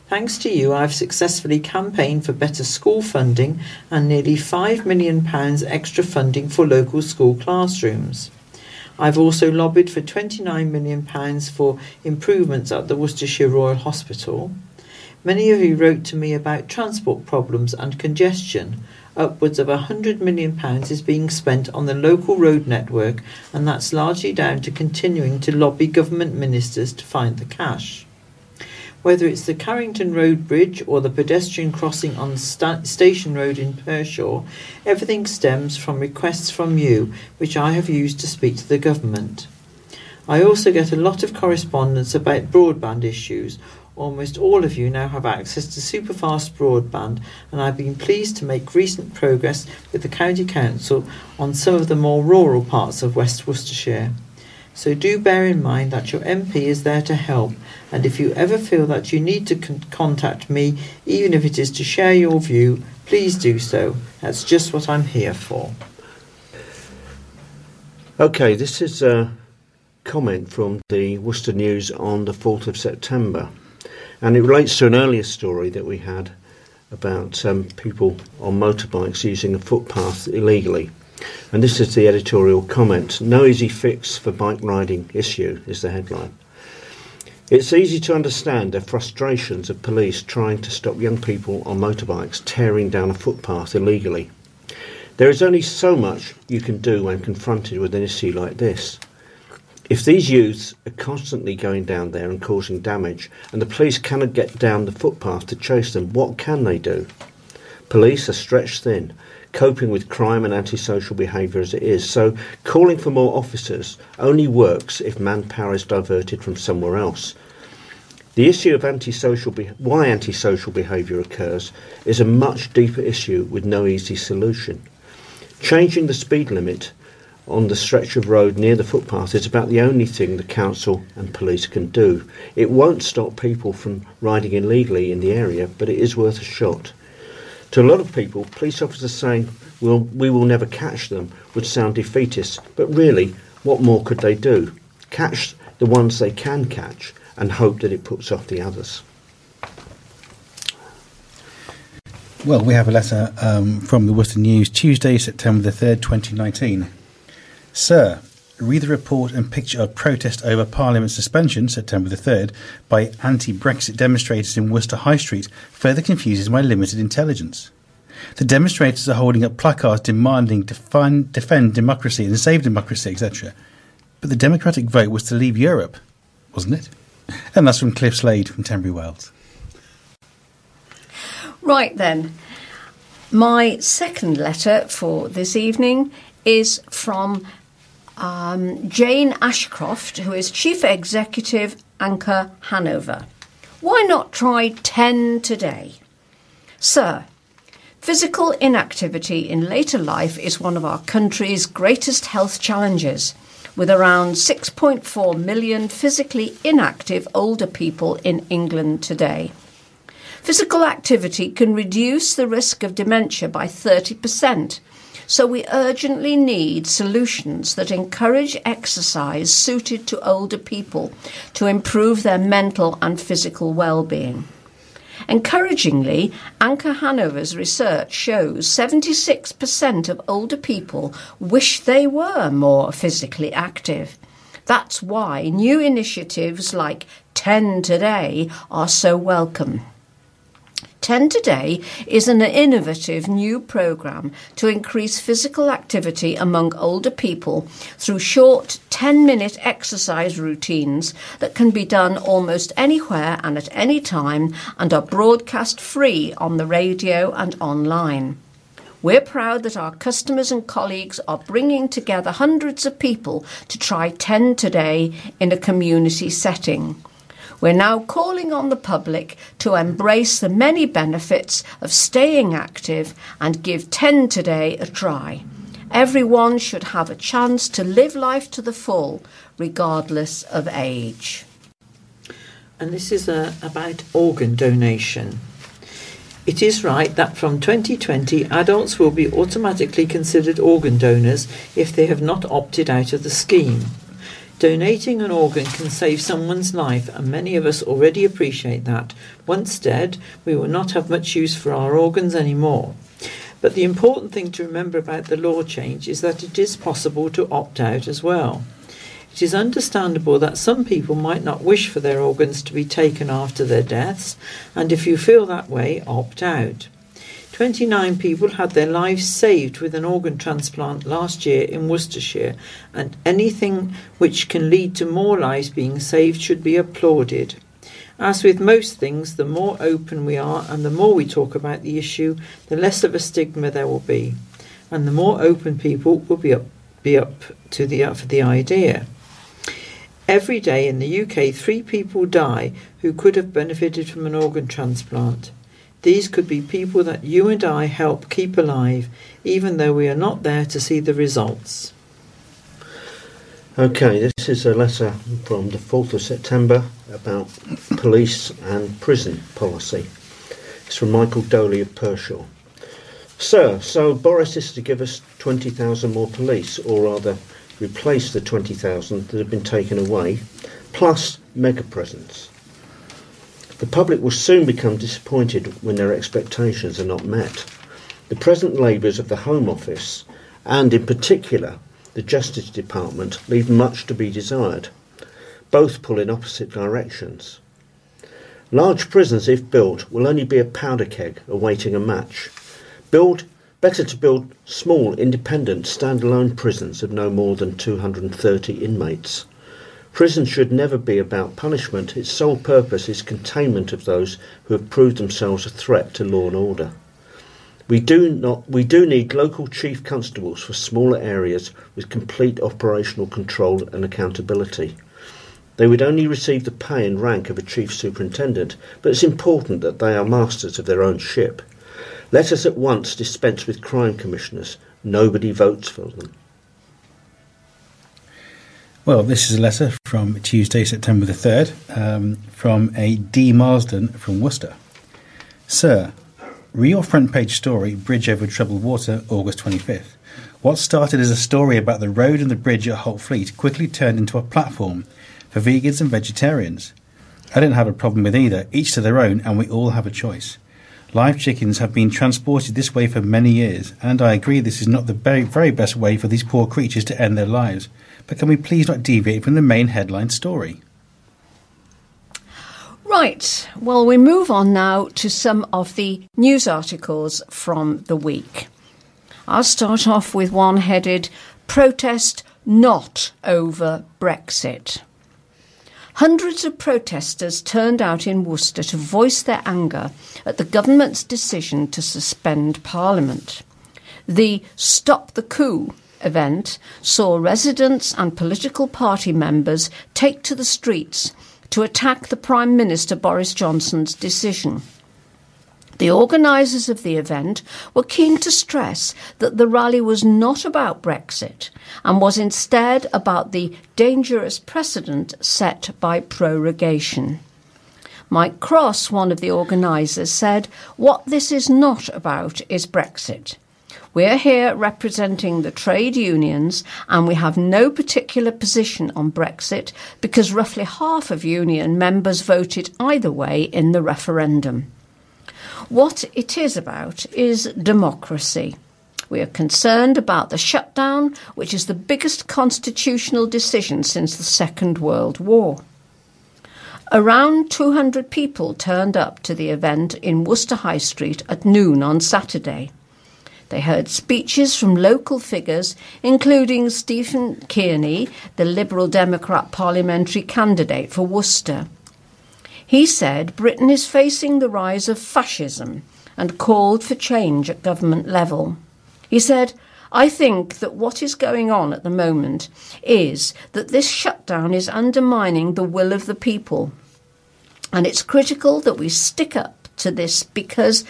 Thanks to you, I've successfully campaigned for better school funding and nearly £5 million extra funding for local school classrooms. I've also lobbied for £29 million for improvements at the Worcestershire Royal Hospital. Many of you wrote to me about transport problems and congestion. Upwards of £100 million is being spent on the local road network, and that's largely down to continuing to lobby government ministers to find the cash whether it's the Carrington Road Bridge or the pedestrian crossing on Sta- Station Road in Pershore, everything stems from requests from you, which I have used to speak to the government. I also get a lot of correspondence about broadband issues. Almost all of you now have access to superfast broadband, and I've been pleased to make recent progress with the County Council on some of the more rural parts of West Worcestershire. So do bear in mind that your MP is there to help, and if you ever feel that you need to con- contact me, even if it is to share your view, please do so. That's just what I'm here for. Okay, this is a comment from the Worcester News on the 4th of September, and it relates to an earlier story that we had about um, people on motorbikes using a footpath illegally. And this is the editorial comment. No easy fix for bike riding issue is the headline. It's easy to understand the frustrations of police trying to stop young people on motorbikes tearing down a footpath illegally. There is only so much you can do when confronted with an issue like this. If these youths are constantly going down there and causing damage, and the police cannot get down the footpath to chase them, what can they do? Police are stretched thin, coping with crime and antisocial behaviour as it is. So calling for more officers only works if manpower is diverted from somewhere else. The issue of antisocial be- why antisocial behaviour occurs is a much deeper issue with no easy solution. Changing the speed limit on the stretch of road near the footpath is about the only thing the council and police can do. It won't stop people from riding illegally in the area, but it is worth a shot. To a lot of people, police officers saying, we'll, we will never catch them would sound defeatist, but really, what more could they do? Catch the ones they can catch and hope that it puts off the others. Well, we have a letter um, from the Worcester News, Tuesday, September the 3rd, 2019. Sir, read the report and picture of protest over Parliament suspension, September the 3rd, by anti Brexit demonstrators in Worcester High Street further confuses my limited intelligence. The demonstrators are holding up placards demanding define, defend democracy and save democracy, etc. But the democratic vote was to leave Europe, wasn't it? And that's from Cliff Slade from Tenbury Wells. Right then, my second letter for this evening is from um, Jane Ashcroft, who is Chief Executive Anchor Hanover. Why not try 10 today? Sir, physical inactivity in later life is one of our country's greatest health challenges, with around 6.4 million physically inactive older people in England today. Physical activity can reduce the risk of dementia by 30%. So we urgently need solutions that encourage exercise suited to older people to improve their mental and physical well-being. Encouragingly, Anchor Hanover's research shows 76% of older people wish they were more physically active. That's why new initiatives like 10 Today are so welcome. 10 Today is an innovative new programme to increase physical activity among older people through short 10 minute exercise routines that can be done almost anywhere and at any time and are broadcast free on the radio and online. We're proud that our customers and colleagues are bringing together hundreds of people to try 10 today in a community setting. We're now calling on the public to embrace the many benefits of staying active and give 10 today a try. Everyone should have a chance to live life to the full, regardless of age. And this is uh, about organ donation. It is right that from 2020, adults will be automatically considered organ donors if they have not opted out of the scheme. Donating an organ can save someone's life, and many of us already appreciate that. Once dead, we will not have much use for our organs anymore. But the important thing to remember about the law change is that it is possible to opt out as well. It is understandable that some people might not wish for their organs to be taken after their deaths, and if you feel that way, opt out. 29 people had their lives saved with an organ transplant last year in Worcestershire, and anything which can lead to more lives being saved should be applauded. As with most things, the more open we are and the more we talk about the issue, the less of a stigma there will be, and the more open people will be up, be up to the up for the idea. Every day in the UK, three people die who could have benefited from an organ transplant. These could be people that you and I help keep alive, even though we are not there to see the results. Okay, this is a letter from the 4th of September about police and prison policy. It's from Michael Doley of Pershore. Sir, so Boris is to give us 20,000 more police, or rather replace the 20,000 that have been taken away, plus mega presence. The public will soon become disappointed when their expectations are not met. The present labours of the Home Office, and in particular the Justice Department, leave much to be desired. Both pull in opposite directions. Large prisons, if built, will only be a powder keg awaiting a match. Build better to build small, independent, standalone prisons of no more than 230 inmates. Prison should never be about punishment. Its sole purpose is containment of those who have proved themselves a threat to law and order. We do not we do need local chief constables for smaller areas with complete operational control and accountability. They would only receive the pay and rank of a chief superintendent, but it's important that they are masters of their own ship. Let us at once dispense with crime commissioners. Nobody votes for them. Well, this is a letter from Tuesday, September the 3rd, um, from a D. Marsden from Worcester. Sir, read your front page story, Bridge Over Troubled Water, August 25th. What started as a story about the road and the bridge at Holt Fleet quickly turned into a platform for vegans and vegetarians. I didn't have a problem with either, each to their own, and we all have a choice. Live chickens have been transported this way for many years, and I agree this is not the very, very best way for these poor creatures to end their lives. But can we please not deviate from the main headline story? Right, well, we move on now to some of the news articles from the week. I'll start off with one headed Protest Not Over Brexit. Hundreds of protesters turned out in Worcester to voice their anger at the government's decision to suspend Parliament. The Stop the Coup event saw residents and political party members take to the streets to attack the Prime Minister Boris Johnson's decision. The organisers of the event were keen to stress that the rally was not about Brexit and was instead about the dangerous precedent set by prorogation. Mike Cross, one of the organisers, said, What this is not about is Brexit. We're here representing the trade unions, and we have no particular position on Brexit because roughly half of union members voted either way in the referendum. What it is about is democracy. We are concerned about the shutdown, which is the biggest constitutional decision since the Second World War. Around 200 people turned up to the event in Worcester High Street at noon on Saturday. They heard speeches from local figures, including Stephen Kearney, the Liberal Democrat parliamentary candidate for Worcester. He said Britain is facing the rise of fascism and called for change at government level. He said, I think that what is going on at the moment is that this shutdown is undermining the will of the people. And it's critical that we stick up to this because,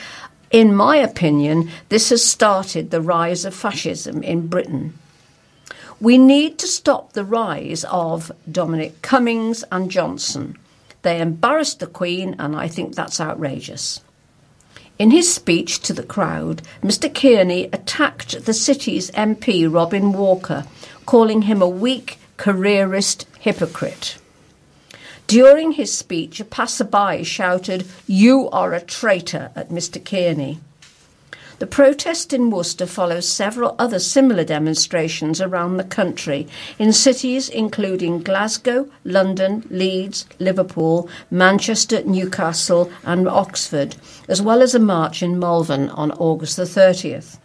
in my opinion, this has started the rise of fascism in Britain. We need to stop the rise of Dominic Cummings and Johnson they embarrassed the Queen, and I think that's outrageous. In his speech to the crowd, Mr. Kearney attacked the city's MP, Robin Walker, calling him a weak, careerist hypocrite. During his speech, a passerby shouted, You are a traitor at Mr. Kearney. The protest in Worcester follows several other similar demonstrations around the country in cities including Glasgow, London, Leeds, Liverpool, Manchester, Newcastle, and Oxford, as well as a march in Malvern on August the 30th.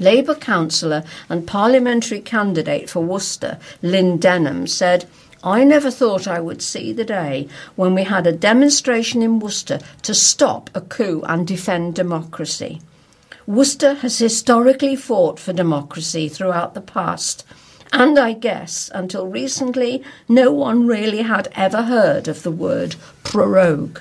Labour councillor and parliamentary candidate for Worcester, Lynn Denham, said, I never thought I would see the day when we had a demonstration in Worcester to stop a coup and defend democracy. Worcester has historically fought for democracy throughout the past, and I guess until recently no one really had ever heard of the word prorogue.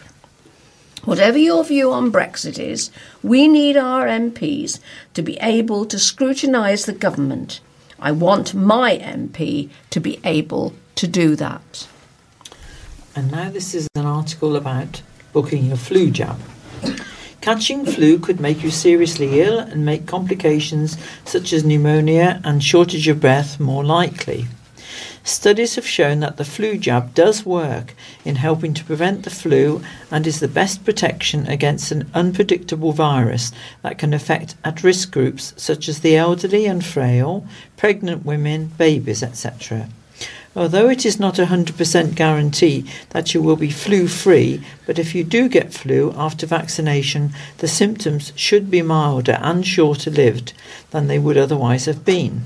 Whatever your view on Brexit is, we need our MPs to be able to scrutinise the government. I want my MP to be able to do that. And now this is an article about booking a flu jab. Catching flu could make you seriously ill and make complications such as pneumonia and shortage of breath more likely. Studies have shown that the flu jab does work in helping to prevent the flu and is the best protection against an unpredictable virus that can affect at risk groups such as the elderly and frail, pregnant women, babies, etc. Although it is not a 100% guarantee that you will be flu free, but if you do get flu after vaccination, the symptoms should be milder and shorter lived than they would otherwise have been.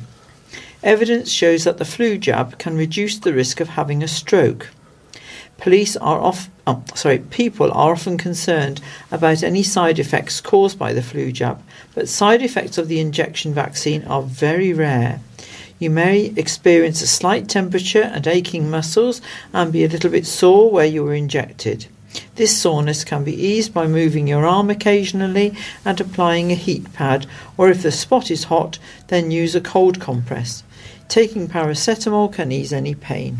Evidence shows that the flu jab can reduce the risk of having a stroke. Police are off, oh, sorry, people are often concerned about any side effects caused by the flu jab, but side effects of the injection vaccine are very rare. You may experience a slight temperature and aching muscles and be a little bit sore where you were injected. This soreness can be eased by moving your arm occasionally and applying a heat pad, or if the spot is hot, then use a cold compress. Taking paracetamol can ease any pain.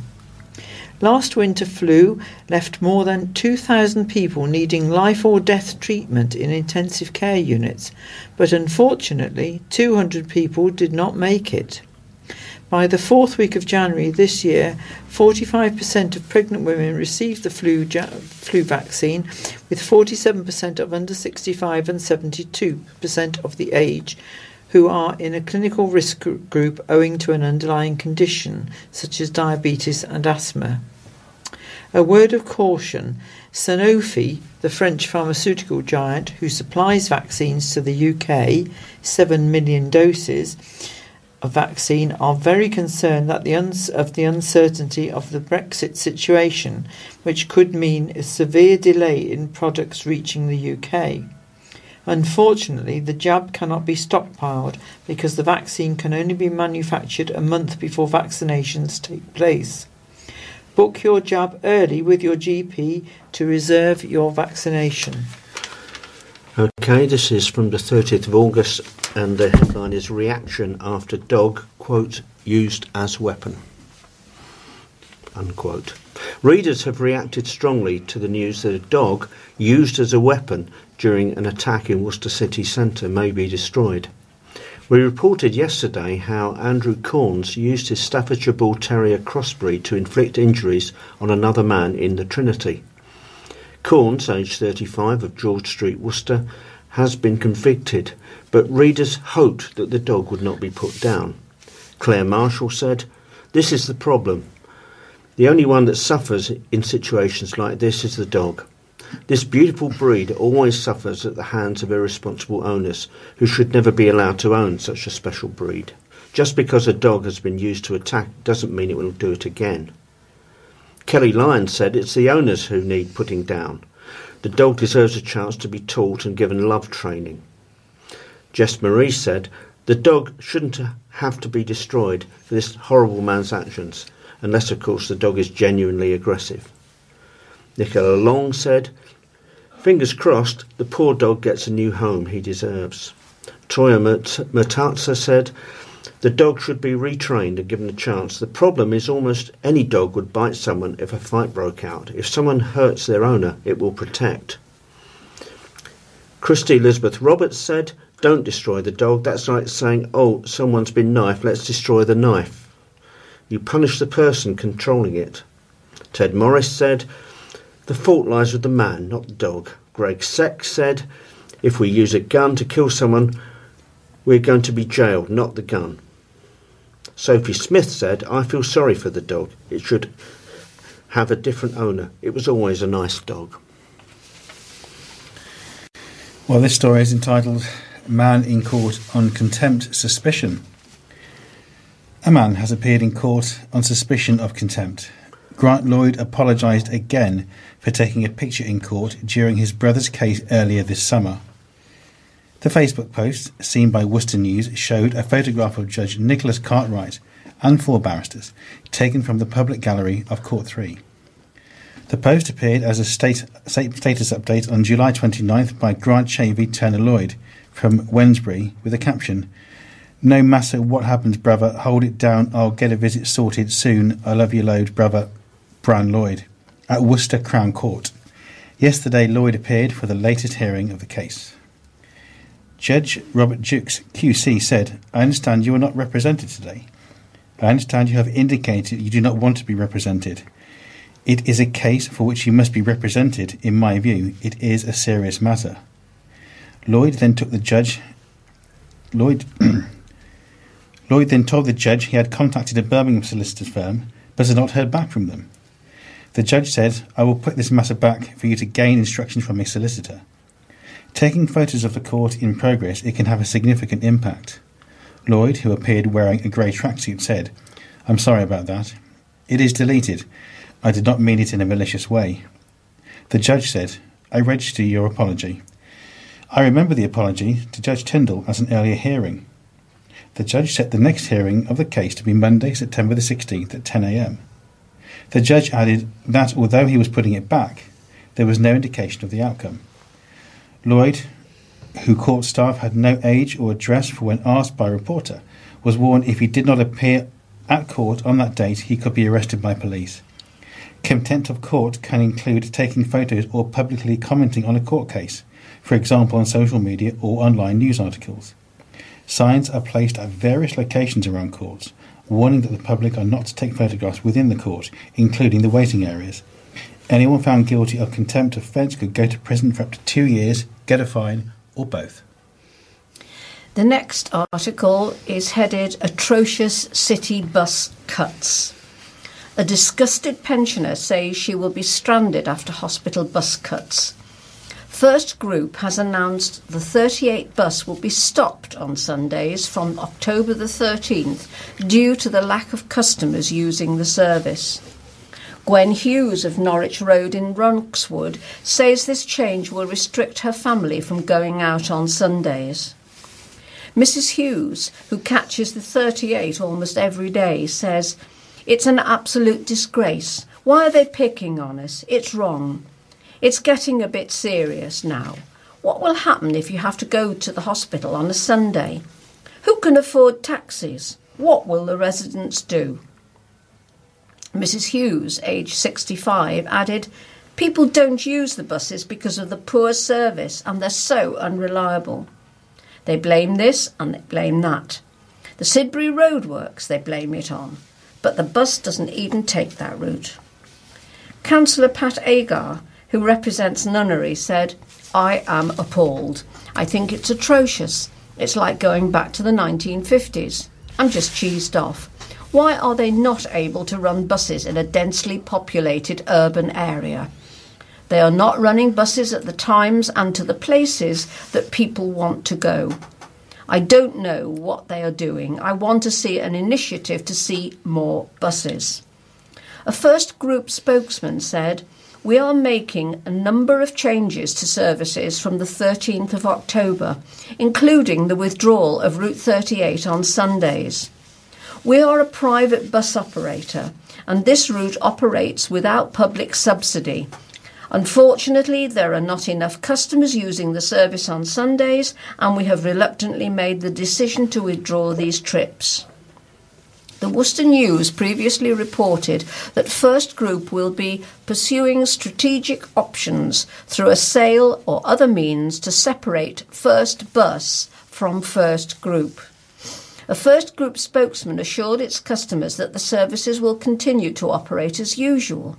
Last winter flu left more than 2,000 people needing life or death treatment in intensive care units, but unfortunately 200 people did not make it. By the fourth week of January this year, 45% of pregnant women received the flu, ja- flu vaccine, with 47% of under 65 and 72% of the age who are in a clinical risk group owing to an underlying condition such as diabetes and asthma. A word of caution Sanofi, the French pharmaceutical giant who supplies vaccines to the UK, 7 million doses of vaccine, are very concerned that the of the uncertainty of the Brexit situation, which could mean a severe delay in products reaching the UK. Unfortunately, the jab cannot be stockpiled because the vaccine can only be manufactured a month before vaccinations take place. Book your jab early with your GP to reserve your vaccination. Okay, this is from the 30th of August, and the headline is Reaction After Dog, quote, used as weapon. Unquote. Readers have reacted strongly to the news that a dog used as a weapon during an attack in Worcester city centre may be destroyed. We reported yesterday how Andrew Corns used his Staffordshire Bull Terrier crossbreed to inflict injuries on another man in the Trinity. Corns, aged 35, of George Street, Worcester, has been convicted, but readers hoped that the dog would not be put down. Claire Marshall said, This is the problem. The only one that suffers in situations like this is the dog. This beautiful breed always suffers at the hands of irresponsible owners who should never be allowed to own such a special breed. Just because a dog has been used to attack doesn't mean it will do it again. Kelly Lyons said it's the owners who need putting down. The dog deserves a chance to be taught and given love training. Jess Marie said the dog shouldn't have to be destroyed for this horrible man's actions, unless, of course, the dog is genuinely aggressive. Nicola Long said, Fingers crossed, the poor dog gets a new home he deserves. Troya Murtaza said, the dog should be retrained and given a chance. The problem is almost any dog would bite someone if a fight broke out. If someone hurts their owner, it will protect. Christy Elizabeth Roberts said, Don't destroy the dog. That's like saying, Oh, someone's been knifed, let's destroy the knife. You punish the person controlling it. Ted Morris said, The fault lies with the man, not the dog. Greg Seck said, If we use a gun to kill someone, we're going to be jailed, not the gun. Sophie Smith said, I feel sorry for the dog. It should have a different owner. It was always a nice dog. Well, this story is entitled Man in Court on Contempt Suspicion. A man has appeared in court on suspicion of contempt. Grant Lloyd apologised again for taking a picture in court during his brother's case earlier this summer. The Facebook post, seen by Worcester News, showed a photograph of Judge Nicholas Cartwright and four barristers, taken from the public gallery of Court 3. The post appeared as a state, status update on July 29th by Grant Chavey Turner Lloyd from Wednesbury with a caption No matter what happens, brother, hold it down. I'll get a visit sorted soon. I love you loads, brother. Brian Lloyd at Worcester Crown Court. Yesterday, Lloyd appeared for the latest hearing of the case. Judge Robert Jukes, QC, said, I understand you are not represented today. I understand you have indicated you do not want to be represented. It is a case for which you must be represented. In my view, it is a serious matter. Lloyd then took the judge. Lloyd. Lloyd then told the judge he had contacted a Birmingham solicitor's firm, but had not heard back from them. The judge said, I will put this matter back for you to gain instructions from a solicitor. Taking photos of the court in progress, it can have a significant impact. Lloyd, who appeared wearing a grey tracksuit, said, I'm sorry about that. It is deleted. I did not mean it in a malicious way. The judge said, I register your apology. I remember the apology to Judge Tyndall at an earlier hearing. The judge set the next hearing of the case to be Monday, September the 16th at 10am. The judge added that although he was putting it back, there was no indication of the outcome. Lloyd, who court staff had no age or address for when asked by a reporter, was warned if he did not appear at court on that date, he could be arrested by police. Contempt of court can include taking photos or publicly commenting on a court case, for example on social media or online news articles. Signs are placed at various locations around courts, warning that the public are not to take photographs within the court, including the waiting areas. Anyone found guilty of contempt offence could go to prison for up to two years, get a fine, or both. The next article is headed Atrocious City Bus Cuts. A disgusted pensioner says she will be stranded after hospital bus cuts. First Group has announced the 38 bus will be stopped on Sundays from October the 13th due to the lack of customers using the service. Gwen Hughes of Norwich Road in Ronkswood says this change will restrict her family from going out on Sundays. Mrs. Hughes, who catches the 38 almost every day, says, It's an absolute disgrace. Why are they picking on us? It's wrong. It's getting a bit serious now. What will happen if you have to go to the hospital on a Sunday? Who can afford taxis? What will the residents do? Mrs. Hughes, aged 65, added, People don't use the buses because of the poor service and they're so unreliable. They blame this and they blame that. The Sidbury Roadworks they blame it on, but the bus doesn't even take that route. Councillor Pat Agar, who represents Nunnery, said, I am appalled. I think it's atrocious. It's like going back to the 1950s. I'm just cheesed off. Why are they not able to run buses in a densely populated urban area? They are not running buses at the times and to the places that people want to go. I don't know what they are doing. I want to see an initiative to see more buses. A first group spokesman said, We are making a number of changes to services from the 13th of October, including the withdrawal of Route 38 on Sundays. We are a private bus operator, and this route operates without public subsidy Unfortunately, there are not enough customers using the service on Sundays, and we have reluctantly made the decision to withdraw these trips. The Worcester News previously reported that First Group will be pursuing strategic options through a sale or other means to separate First Bus from First Group. A First Group spokesman assured its customers that the services will continue to operate as usual.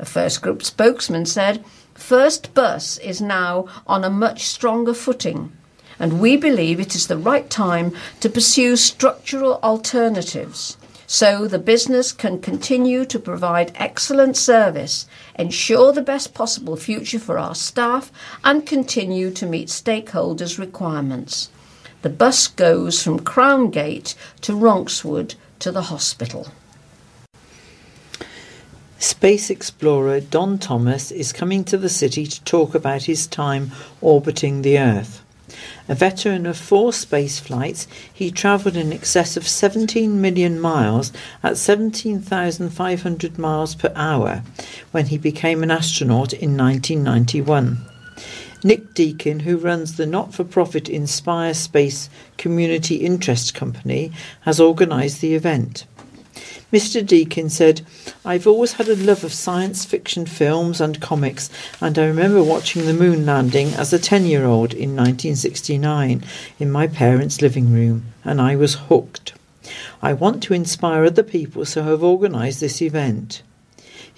A First Group spokesman said, First Bus is now on a much stronger footing, and we believe it is the right time to pursue structural alternatives so the business can continue to provide excellent service, ensure the best possible future for our staff, and continue to meet stakeholders' requirements. The bus goes from Crown Gate to Ronkswood to the hospital. Space explorer Don Thomas is coming to the city to talk about his time orbiting the Earth. A veteran of four space flights, he travelled in excess of 17 million miles at 17,500 miles per hour when he became an astronaut in 1991. Nick Deakin, who runs the not for profit Inspire Space Community Interest Company, has organised the event. Mr. Deakin said, I've always had a love of science fiction films and comics, and I remember watching the moon landing as a 10 year old in 1969 in my parents' living room, and I was hooked. I want to inspire other people, so I have organised this event.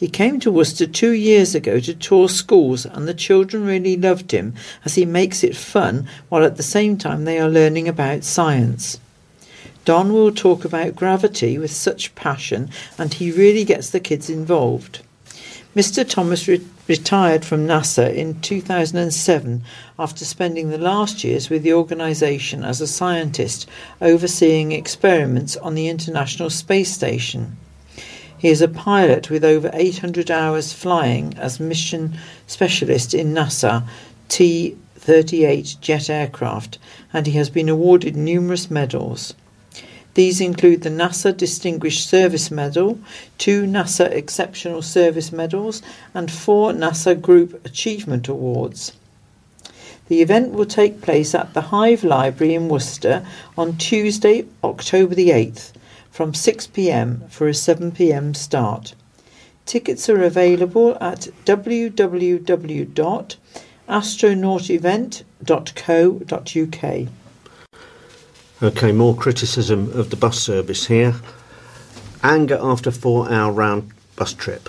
He came to Worcester two years ago to tour schools, and the children really loved him as he makes it fun while at the same time they are learning about science. Don will talk about gravity with such passion, and he really gets the kids involved. Mr. Thomas re- retired from NASA in 2007 after spending the last years with the organisation as a scientist overseeing experiments on the International Space Station. He is a pilot with over 800 hours flying as mission specialist in NASA T 38 jet aircraft, and he has been awarded numerous medals. These include the NASA Distinguished Service Medal, two NASA Exceptional Service Medals, and four NASA Group Achievement Awards. The event will take place at the Hive Library in Worcester on Tuesday, October the 8th from 6pm for a 7pm start. Tickets are available at www.astronautevent.co.uk. Okay, more criticism of the bus service here. Anger after four hour round bus trip.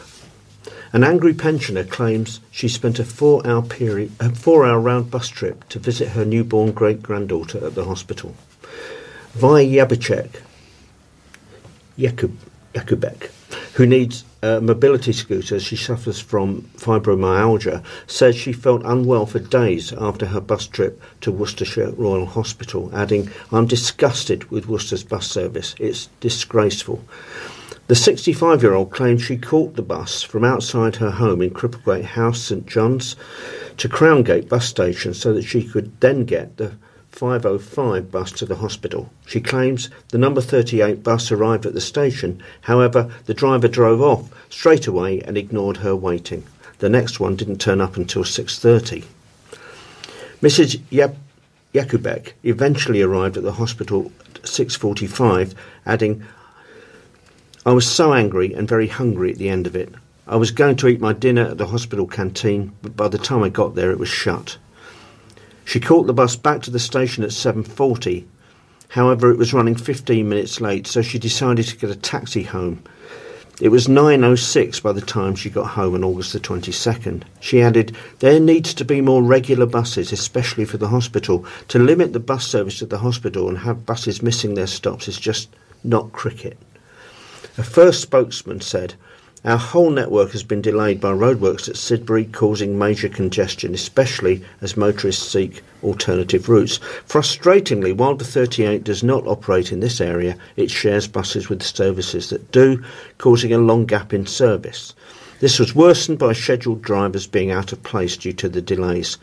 An angry pensioner claims she spent a four hour period a four hour round bus trip to visit her newborn great granddaughter at the hospital. Vi Yabicek Yakub, Yakubek, who needs a mobility scooter she suffers from fibromyalgia, says she felt unwell for days after her bus trip to Worcestershire Royal Hospital, adding, I'm disgusted with Worcester's bus service. It's disgraceful. The 65 year old claims she caught the bus from outside her home in Cripplegate House, St John's, to Crowngate bus station so that she could then get the 505 bus to the hospital. She claims the number 38 bus arrived at the station, however, the driver drove off straight away and ignored her waiting. The next one didn't turn up until 6:30. Mrs. Yab- Yakubek eventually arrived at the hospital at 6:45, adding, "I was so angry and very hungry at the end of it. I was going to eat my dinner at the hospital canteen, but by the time I got there it was shut. She caught the bus back to the station at 7:40. However, it was running 15 minutes late, so she decided to get a taxi home. It was 9:06 by the time she got home on August the 22nd. She added, "There needs to be more regular buses, especially for the hospital. To limit the bus service to the hospital and have buses missing their stops is just not cricket." A first spokesman said, our whole network has been delayed by roadworks at Sidbury, causing major congestion, especially as motorists seek alternative routes. Frustratingly, while the 38 does not operate in this area, it shares buses with services that do, causing a long gap in service. This was worsened by scheduled drivers being out of place due to the delays.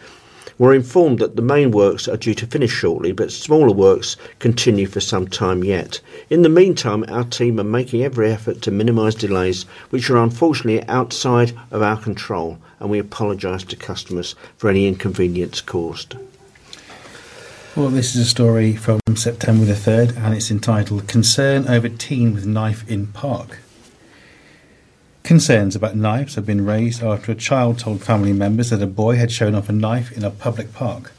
We're informed that the main works are due to finish shortly, but smaller works continue for some time yet. In the meantime, our team are making every effort to minimise delays, which are unfortunately outside of our control, and we apologise to customers for any inconvenience caused. Well, this is a story from September the 3rd, and it's entitled Concern Over Teen with Knife in Park. Concerns about knives have been raised after a child told family members that a boy had shown off a knife in a public park.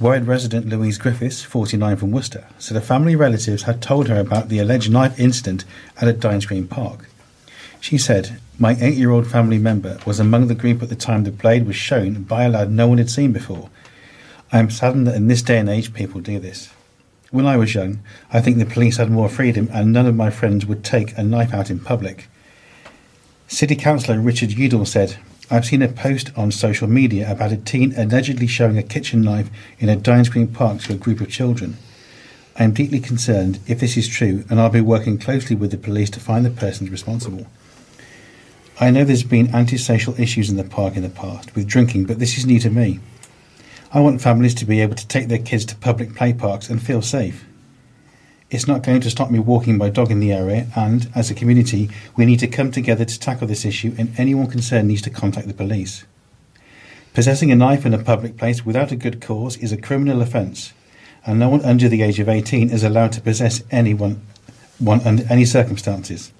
Warwick resident Louise Griffiths, 49 from Worcester, said her family relatives had told her about the alleged knife incident at a Dines Green Park. She said, My eight year old family member was among the group at the time the blade was shown by a lad no one had seen before. I am saddened that in this day and age people do this. When I was young, I think the police had more freedom and none of my friends would take a knife out in public. City Councillor Richard Udall said, I've seen a post on social media about a teen allegedly showing a kitchen knife in a Dines Green Park to a group of children. I am deeply concerned if this is true, and I'll be working closely with the police to find the persons responsible. I know there's been antisocial issues in the park in the past with drinking, but this is new to me. I want families to be able to take their kids to public play parks and feel safe. It's not going to stop me walking my dog in the area, eh? and as a community, we need to come together to tackle this issue, and anyone concerned needs to contact the police. Possessing a knife in a public place without a good cause is a criminal offence, and no one under the age of 18 is allowed to possess anyone one under any circumstances.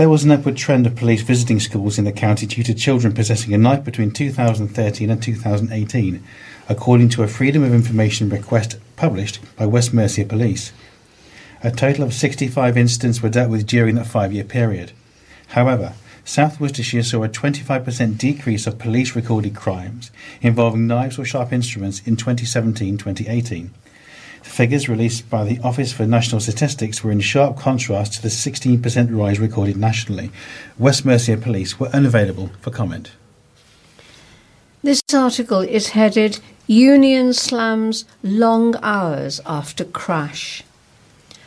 There was an upward trend of police visiting schools in the county due to children possessing a knife between 2013 and 2018, according to a Freedom of Information request published by West Mercia Police. A total of 65 incidents were dealt with during that five year period. However, South Worcestershire saw a 25% decrease of police recorded crimes involving knives or sharp instruments in 2017 2018. Figures released by the Office for National Statistics were in sharp contrast to the 16% rise recorded nationally. West Mercia Police were unavailable for comment. This article is headed Union Slams Long Hours After Crash.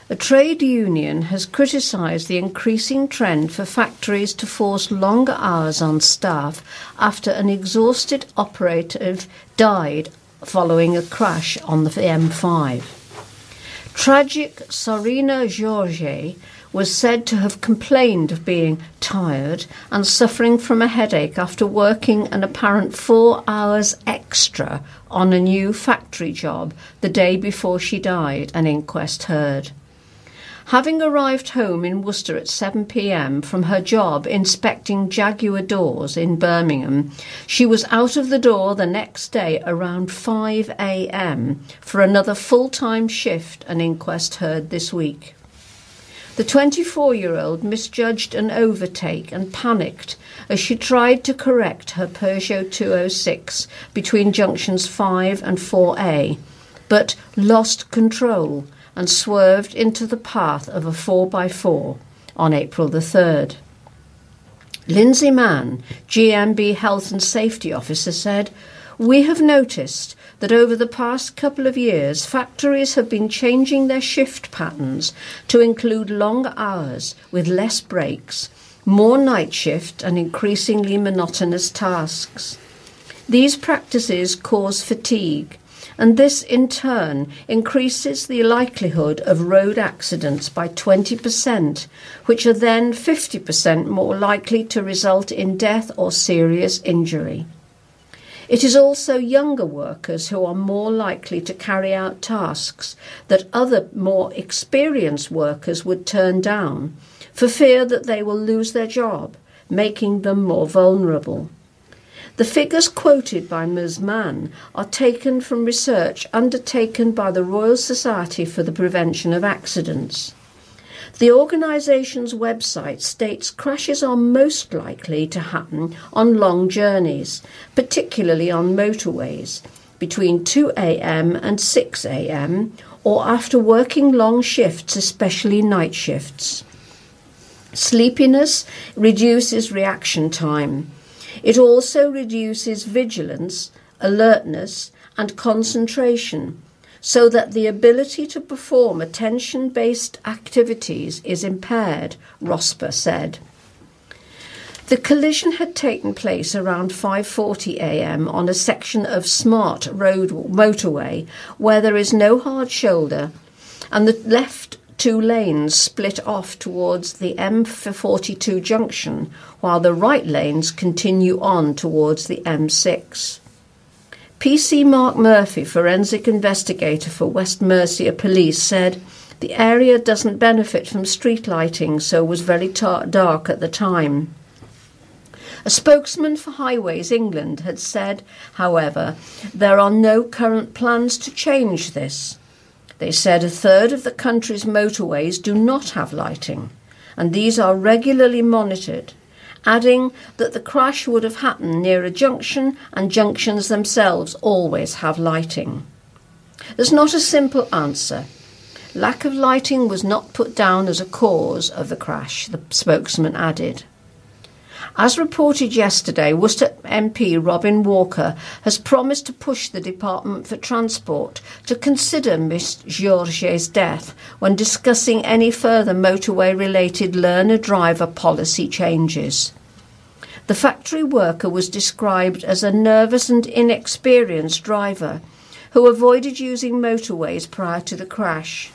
A trade union has criticised the increasing trend for factories to force longer hours on staff after an exhausted operative died following a crash on the M5. Tragic Sarina George was said to have complained of being tired and suffering from a headache after working an apparent four hours extra on a new factory job the day before she died, an inquest heard. Having arrived home in Worcester at 7 pm from her job inspecting Jaguar doors in Birmingham, she was out of the door the next day around 5 am for another full time shift, an inquest heard this week. The 24 year old misjudged an overtake and panicked as she tried to correct her Peugeot 206 between junctions 5 and 4A, but lost control and swerved into the path of a 4x4 on April the 3rd. Lindsay Mann, GMB Health and Safety Officer, said, We have noticed that over the past couple of years, factories have been changing their shift patterns to include longer hours with less breaks, more night shift, and increasingly monotonous tasks. These practices cause fatigue and this in turn increases the likelihood of road accidents by 20%, which are then 50% more likely to result in death or serious injury. It is also younger workers who are more likely to carry out tasks that other more experienced workers would turn down for fear that they will lose their job, making them more vulnerable. The figures quoted by Ms. Mann are taken from research undertaken by the Royal Society for the Prevention of Accidents. The organisation's website states crashes are most likely to happen on long journeys, particularly on motorways, between 2am and 6am, or after working long shifts, especially night shifts. Sleepiness reduces reaction time. It also reduces vigilance, alertness, and concentration, so that the ability to perform attention based activities is impaired, RoSPA said. The collision had taken place around 5:40 a.m. on a section of Smart Road motorway where there is no hard shoulder and the left two lanes split off towards the M42 junction, while the right lanes continue on towards the M6. PC Mark Murphy, forensic investigator for West Mercia Police, said the area doesn't benefit from street lighting, so was very tar- dark at the time. A spokesman for Highways England had said, however, there are no current plans to change this. They said a third of the country's motorways do not have lighting, and these are regularly monitored, adding that the crash would have happened near a junction and junctions themselves always have lighting. There's not a simple answer. Lack of lighting was not put down as a cause of the crash, the spokesman added. As reported yesterday, Worcester MP Robin Walker has promised to push the Department for Transport to consider Miss Georges' death when discussing any further motorway related learner driver policy changes. The factory worker was described as a nervous and inexperienced driver who avoided using motorways prior to the crash.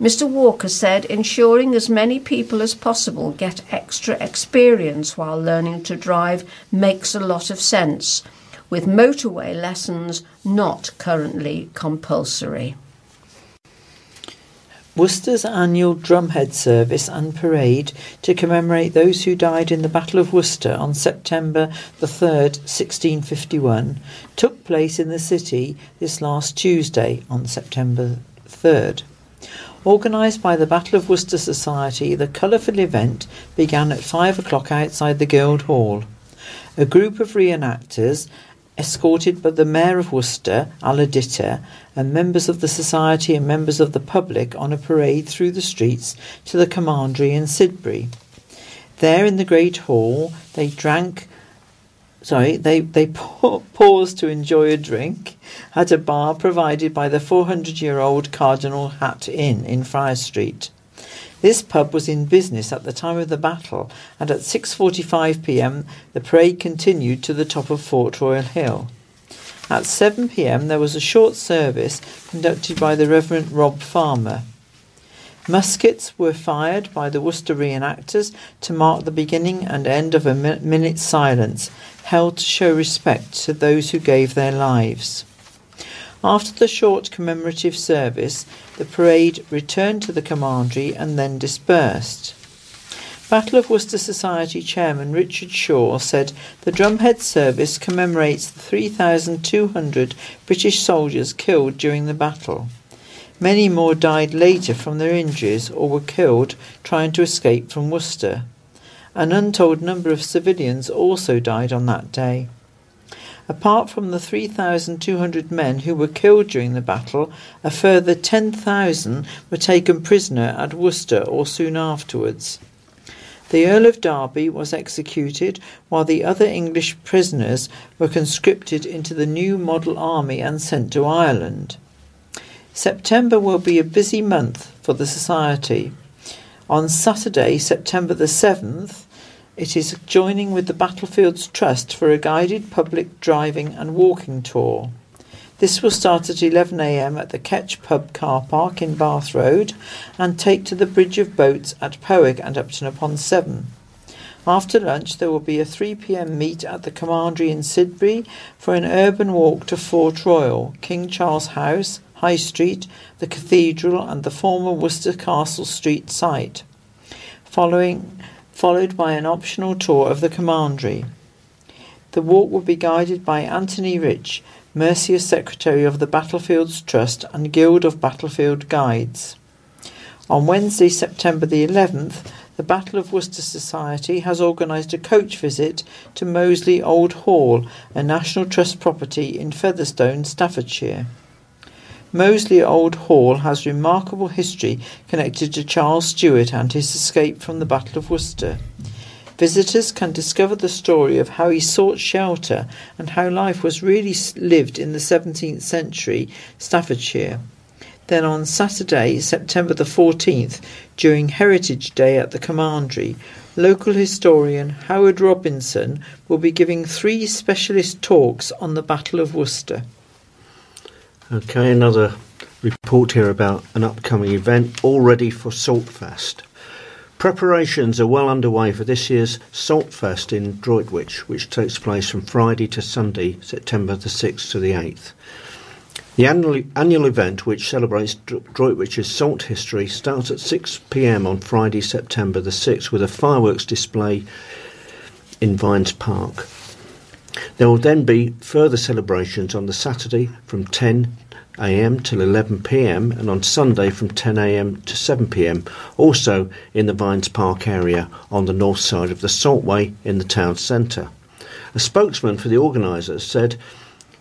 Mr. Walker said ensuring as many people as possible get extra experience while learning to drive makes a lot of sense, with motorway lessons not currently compulsory. Worcester's annual drumhead service and parade to commemorate those who died in the Battle of Worcester on September the 3rd, 1651, took place in the city this last Tuesday on September 3rd. Organised by the Battle of Worcester Society, the colourful event began at five o'clock outside the Guildhall. A group of reenactors, escorted by the Mayor of Worcester, Allah Ditta, and members of the Society and members of the public on a parade through the streets to the Commandery in Sidbury. There in the Great Hall, they drank sorry, they, they pa- paused to enjoy a drink at a bar provided by the 400 year old Cardinal Hat Inn in Friar Street. This pub was in business at the time of the battle, and at 6:45 p.m. the parade continued to the top of Fort Royal Hill. At 7 pm, there was a short service conducted by the Reverend Rob Farmer. Muskets were fired by the Worcester reenactors to mark the beginning and end of a minute's silence, held to show respect to those who gave their lives. After the short commemorative service, the parade returned to the commandery and then dispersed. Battle of Worcester Society chairman Richard Shaw said the drumhead service commemorates the 3,200 British soldiers killed during the battle. Many more died later from their injuries or were killed trying to escape from Worcester. An untold number of civilians also died on that day. Apart from the 3,200 men who were killed during the battle, a further 10,000 were taken prisoner at Worcester or soon afterwards. The Earl of Derby was executed, while the other English prisoners were conscripted into the new model army and sent to Ireland. September will be a busy month for the Society. On Saturday, September the 7th, it is joining with the Battlefields Trust for a guided public driving and walking tour. This will start at 11am at the Ketch Pub car park in Bath Road and take to the Bridge of Boats at Powick and Upton upon Severn. After lunch, there will be a 3 pm meet at the Commandery in Sidbury for an urban walk to Fort Royal, King Charles House, High Street, the Cathedral, and the former Worcester Castle Street site, following, followed by an optional tour of the Commandery. The walk will be guided by Anthony Rich, Mercia Secretary of the Battlefields Trust and Guild of Battlefield Guides. On Wednesday, September the 11th, the Battle of Worcester Society has organised a coach visit to Moseley Old Hall, a National Trust property in Featherstone, Staffordshire. Moseley Old Hall has remarkable history connected to Charles Stuart and his escape from the Battle of Worcester. Visitors can discover the story of how he sought shelter and how life was really lived in the 17th century Staffordshire. Then on Saturday, September the 14th, during Heritage Day at the Commandery, local historian Howard Robinson will be giving three specialist talks on the Battle of Worcester. Okay, another report here about an upcoming event all ready for Saltfest. Preparations are well underway for this year's Saltfest in Droitwich, which takes place from Friday to Sunday, September the 6th to the 8th. The annual, annual event, which celebrates Droitwich's salt history, starts at 6 pm on Friday, September the 6th, with a fireworks display in Vines Park. There will then be further celebrations on the Saturday from 10 a.m. till 11 p.m. and on Sunday from 10 a.m. to 7 p.m. Also in the Vines Park area on the north side of the Saltway in the town centre. A spokesman for the organisers said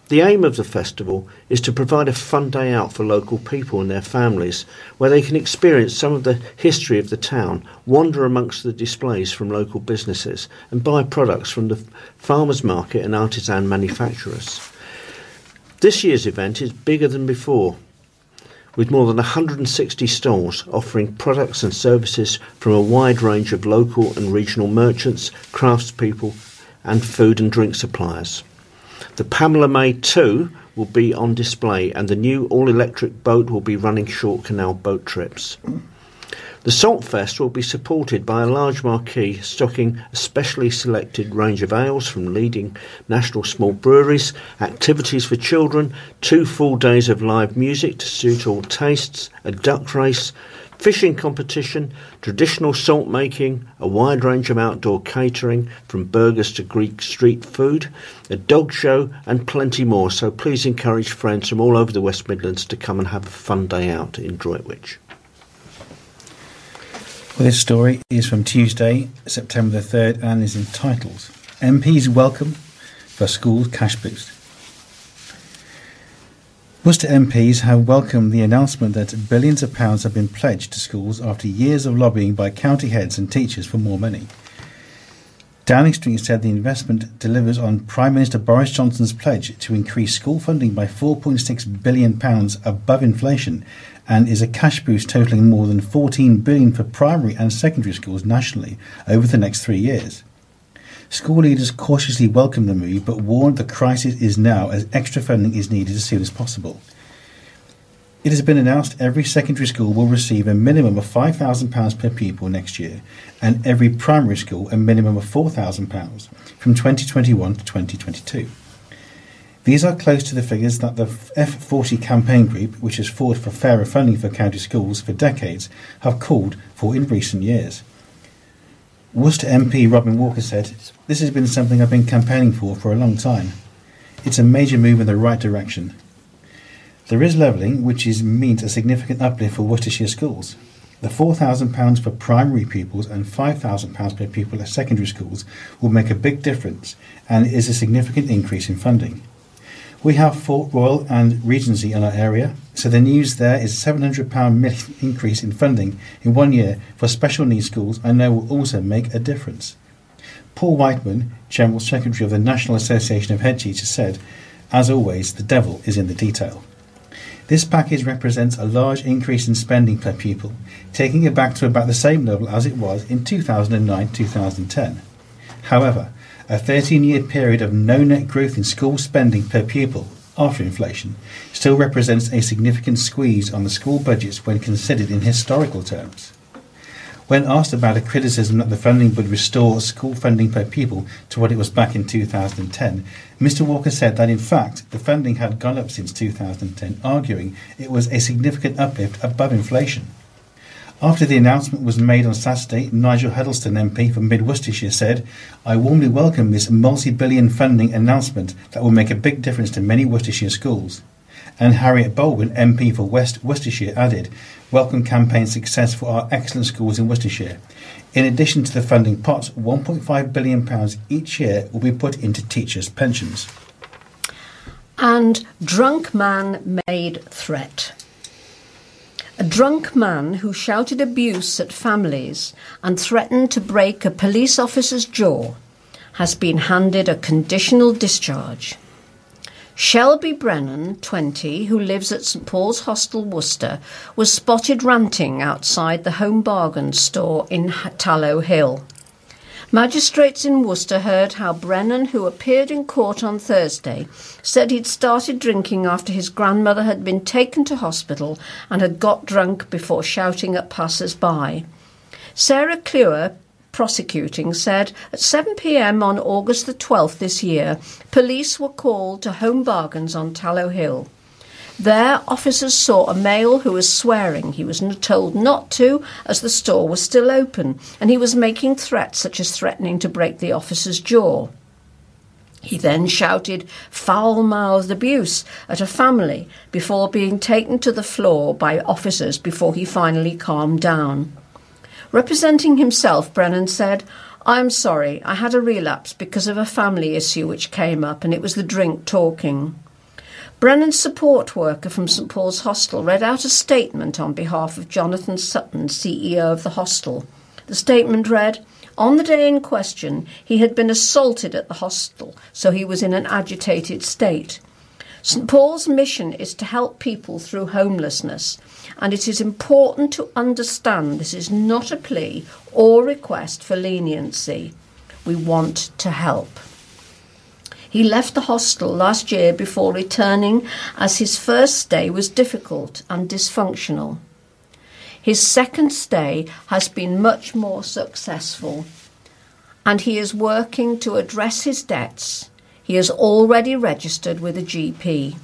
the aim of the festival is to provide a fun day out for local people and their families, where they can experience some of the history of the town, wander amongst the displays from local businesses, and buy products from the farmers market and artisan manufacturers. This year's event is bigger than before, with more than 160 stalls offering products and services from a wide range of local and regional merchants, craftspeople, and food and drink suppliers. The Pamela May 2 will be on display, and the new all electric boat will be running short canal boat trips. The Saltfest will be supported by a large marquee stocking a specially selected range of ales from leading national small breweries, activities for children, two full days of live music to suit all tastes, a duck race, fishing competition, traditional salt making, a wide range of outdoor catering from burgers to Greek street food, a dog show, and plenty more. So please encourage friends from all over the West Midlands to come and have a fun day out in Droitwich. Well, this story is from Tuesday, September the 3rd, and is entitled MPs Welcome for Schools Cash Boost. Worcester MPs have welcomed the announcement that billions of pounds have been pledged to schools after years of lobbying by county heads and teachers for more money. Downing Street said the investment delivers on Prime Minister Boris Johnson's pledge to increase school funding by £4.6 billion above inflation and is a cash boost totaling more than £14 billion for primary and secondary schools nationally over the next three years. School leaders cautiously welcomed the move but warned the crisis is now as extra funding is needed as soon as possible. It has been announced every secondary school will receive a minimum of £5,000 per pupil next year, and every primary school a minimum of £4,000 from 2021 to 2022. These are close to the figures that the F40 campaign group, which has fought for fairer funding for county schools for decades, have called for in recent years. Worcester MP Robin Walker said, This has been something I've been campaigning for for a long time. It's a major move in the right direction. There is levelling, which is, means a significant uplift for Worcestershire schools. The £4,000 for primary pupils and £5,000 per pupil at secondary schools will make a big difference and is a significant increase in funding. We have Fort Royal and Regency in our area, so the news there is £700 million increase in funding in one year for special needs schools I know will also make a difference. Paul Whiteman, General Secretary of the National Association of Head Teachers, said, As always, the devil is in the detail. This package represents a large increase in spending per pupil, taking it back to about the same level as it was in 2009 2010. However, a 13 year period of no net growth in school spending per pupil after inflation still represents a significant squeeze on the school budgets when considered in historical terms. When asked about a criticism that the funding would restore school funding per pupil to what it was back in 2010, Mr Walker said that in fact the funding had gone up since 2010, arguing it was a significant uplift above inflation. After the announcement was made on Saturday, Nigel Huddleston MP for Mid Worcestershire said, I warmly welcome this multi billion funding announcement that will make a big difference to many Worcestershire schools. And Harriet Baldwin, MP for West Worcestershire, added, Welcome campaign success for our excellent schools in Worcestershire. In addition to the funding pots, £1.5 billion each year will be put into teachers' pensions. And drunk man made threat. A drunk man who shouted abuse at families and threatened to break a police officer's jaw has been handed a conditional discharge. Shelby Brennan, 20, who lives at St Paul's Hostel, Worcester, was spotted ranting outside the Home Bargain store in Tallow Hill. Magistrates in Worcester heard how Brennan, who appeared in court on Thursday, said he'd started drinking after his grandmother had been taken to hospital and had got drunk before shouting at passers by. Sarah Cluer, prosecuting said at 7 pm on August the 12th this year, police were called to Home Bargains on Tallow Hill. There, officers saw a male who was swearing. He was told not to, as the store was still open, and he was making threats such as threatening to break the officer's jaw. He then shouted foul mouthed abuse at a family before being taken to the floor by officers before he finally calmed down. Representing himself, Brennan said, I'm sorry, I had a relapse because of a family issue which came up, and it was the drink talking. Brennan's support worker from St Paul's Hostel read out a statement on behalf of Jonathan Sutton, CEO of the hostel. The statement read, on the day in question, he had been assaulted at the hostel, so he was in an agitated state. St Paul's mission is to help people through homelessness, and it is important to understand this is not a plea or request for leniency. We want to help. He left the hostel last year before returning as his first stay was difficult and dysfunctional. His second stay has been much more successful and he is working to address his debts he is already registered with a GP.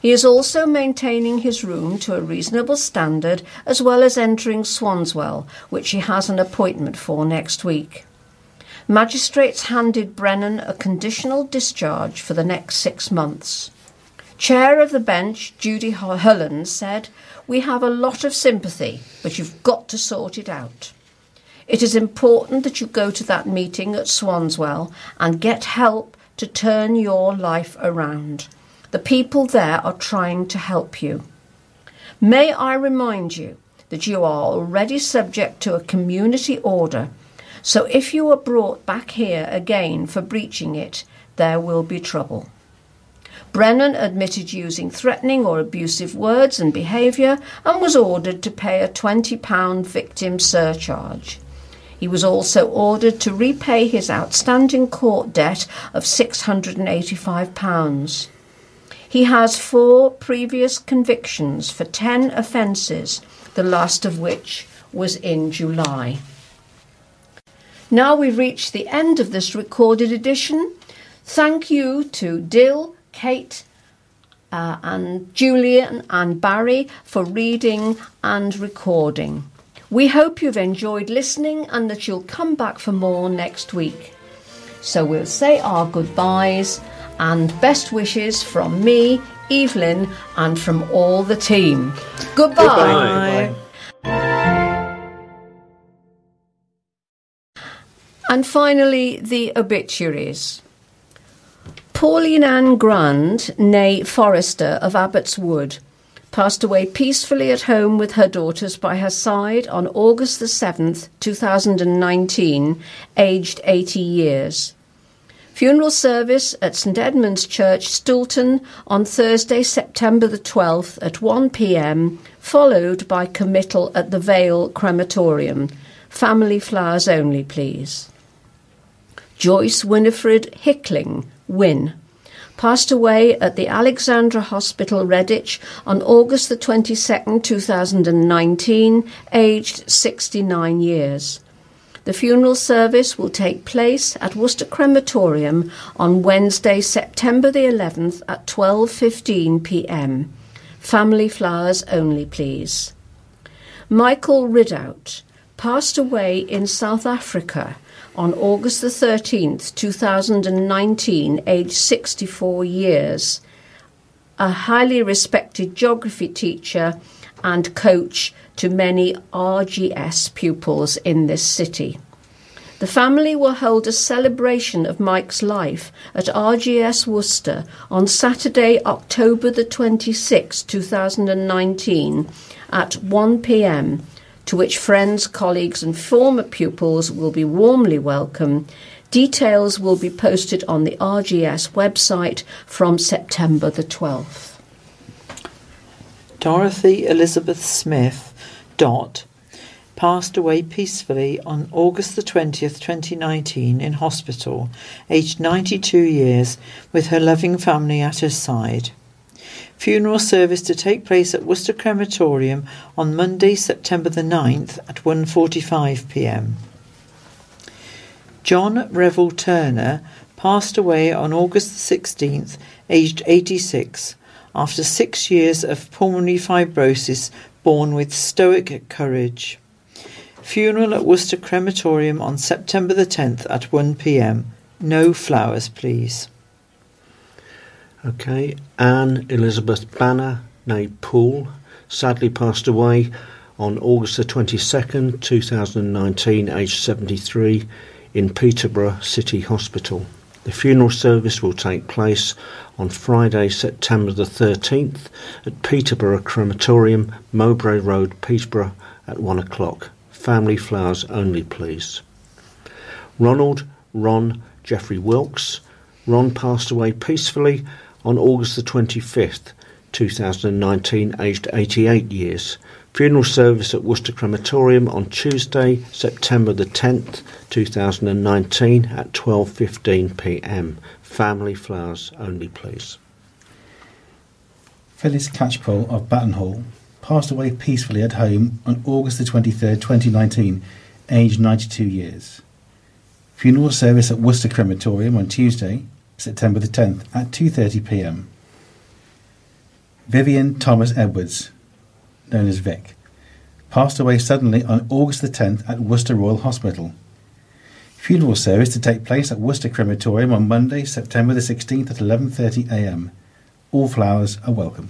He is also maintaining his room to a reasonable standard as well as entering Swanswell, which he has an appointment for next week. Magistrates handed Brennan a conditional discharge for the next six months. Chair of the bench, Judy Hullen, said, We have a lot of sympathy, but you've got to sort it out. It is important that you go to that meeting at Swanswell and get help to turn your life around. The people there are trying to help you. May I remind you that you are already subject to a community order, so if you are brought back here again for breaching it, there will be trouble. Brennan admitted using threatening or abusive words and behaviour and was ordered to pay a £20 victim surcharge. He was also ordered to repay his outstanding court debt of £685. He has four previous convictions for 10 offences, the last of which was in July. Now we've reached the end of this recorded edition. Thank you to Dill, Kate, uh, and Julian and Barry for reading and recording. We hope you've enjoyed listening and that you'll come back for more next week. So we'll say our goodbyes and best wishes from me, Evelyn, and from all the team. Goodbye. And finally, the obituaries. Pauline Ann Grand, née Forrester of Abbots Wood, passed away peacefully at home with her daughters by her side on August the 7th, 2019, aged 80 years. Funeral service at St Edmund's Church, Stoulton, on Thursday, September the 12th at 1 pm, followed by committal at the Vale Crematorium. Family flowers only, please. Joyce Winifred Hickling, Win, passed away at the Alexandra Hospital, Redditch, on August the 22nd, 2019, aged 69 years. The funeral service will take place at Worcester Crematorium on Wednesday, September the 11th at 12:15 p.m. Family flowers only, please. Michael Ridout passed away in South Africa on August the 13th, 2019, aged 64 years. A highly respected geography teacher and coach to many RGS pupils in this city. The family will hold a celebration of Mike's life at RGS Worcester on Saturday, October the 26th, 2019 at 1 pm to which friends, colleagues, and former pupils will be warmly welcome. Details will be posted on the RGS website from September the 12th. Dorothy Elizabeth Smith, Dot, passed away peacefully on August the 20th, 2019, in hospital, aged 92 years, with her loving family at her side. Funeral service to take place at Worcester Crematorium on Monday, September the 9th at 1:45 p.m. John Revel Turner passed away on August the 16th, aged 86, after 6 years of pulmonary fibrosis borne with stoic courage. Funeral at Worcester Crematorium on September the 10th at 1 p.m. No flowers, please. Okay, Anne Elizabeth Banner, née Poole, sadly passed away on August the 22nd, 2019, aged 73, in Peterborough City Hospital. The funeral service will take place on Friday, September the 13th at Peterborough Crematorium, Mowbray Road, Peterborough at 1 o'clock. Family flowers only, please. Ronald Ron Jeffrey Wilkes. Ron passed away peacefully on August the 25th, 2019, aged 88 years. Funeral service at Worcester Crematorium on Tuesday, September the 10th, 2019 at 12:15 p.m. Family flowers only, please. Phyllis Catchpole of Battenhall Hall passed away peacefully at home on August the 23rd, 2019, aged 92 years. Funeral service at Worcester Crematorium on Tuesday, September the 10th at 2:30 p.m. Vivian Thomas Edwards, known as Vic, passed away suddenly on August the 10th at Worcester Royal Hospital. Funeral service to take place at Worcester Crematorium on Monday, September the 16th at 11:30 a.m. All flowers are welcome.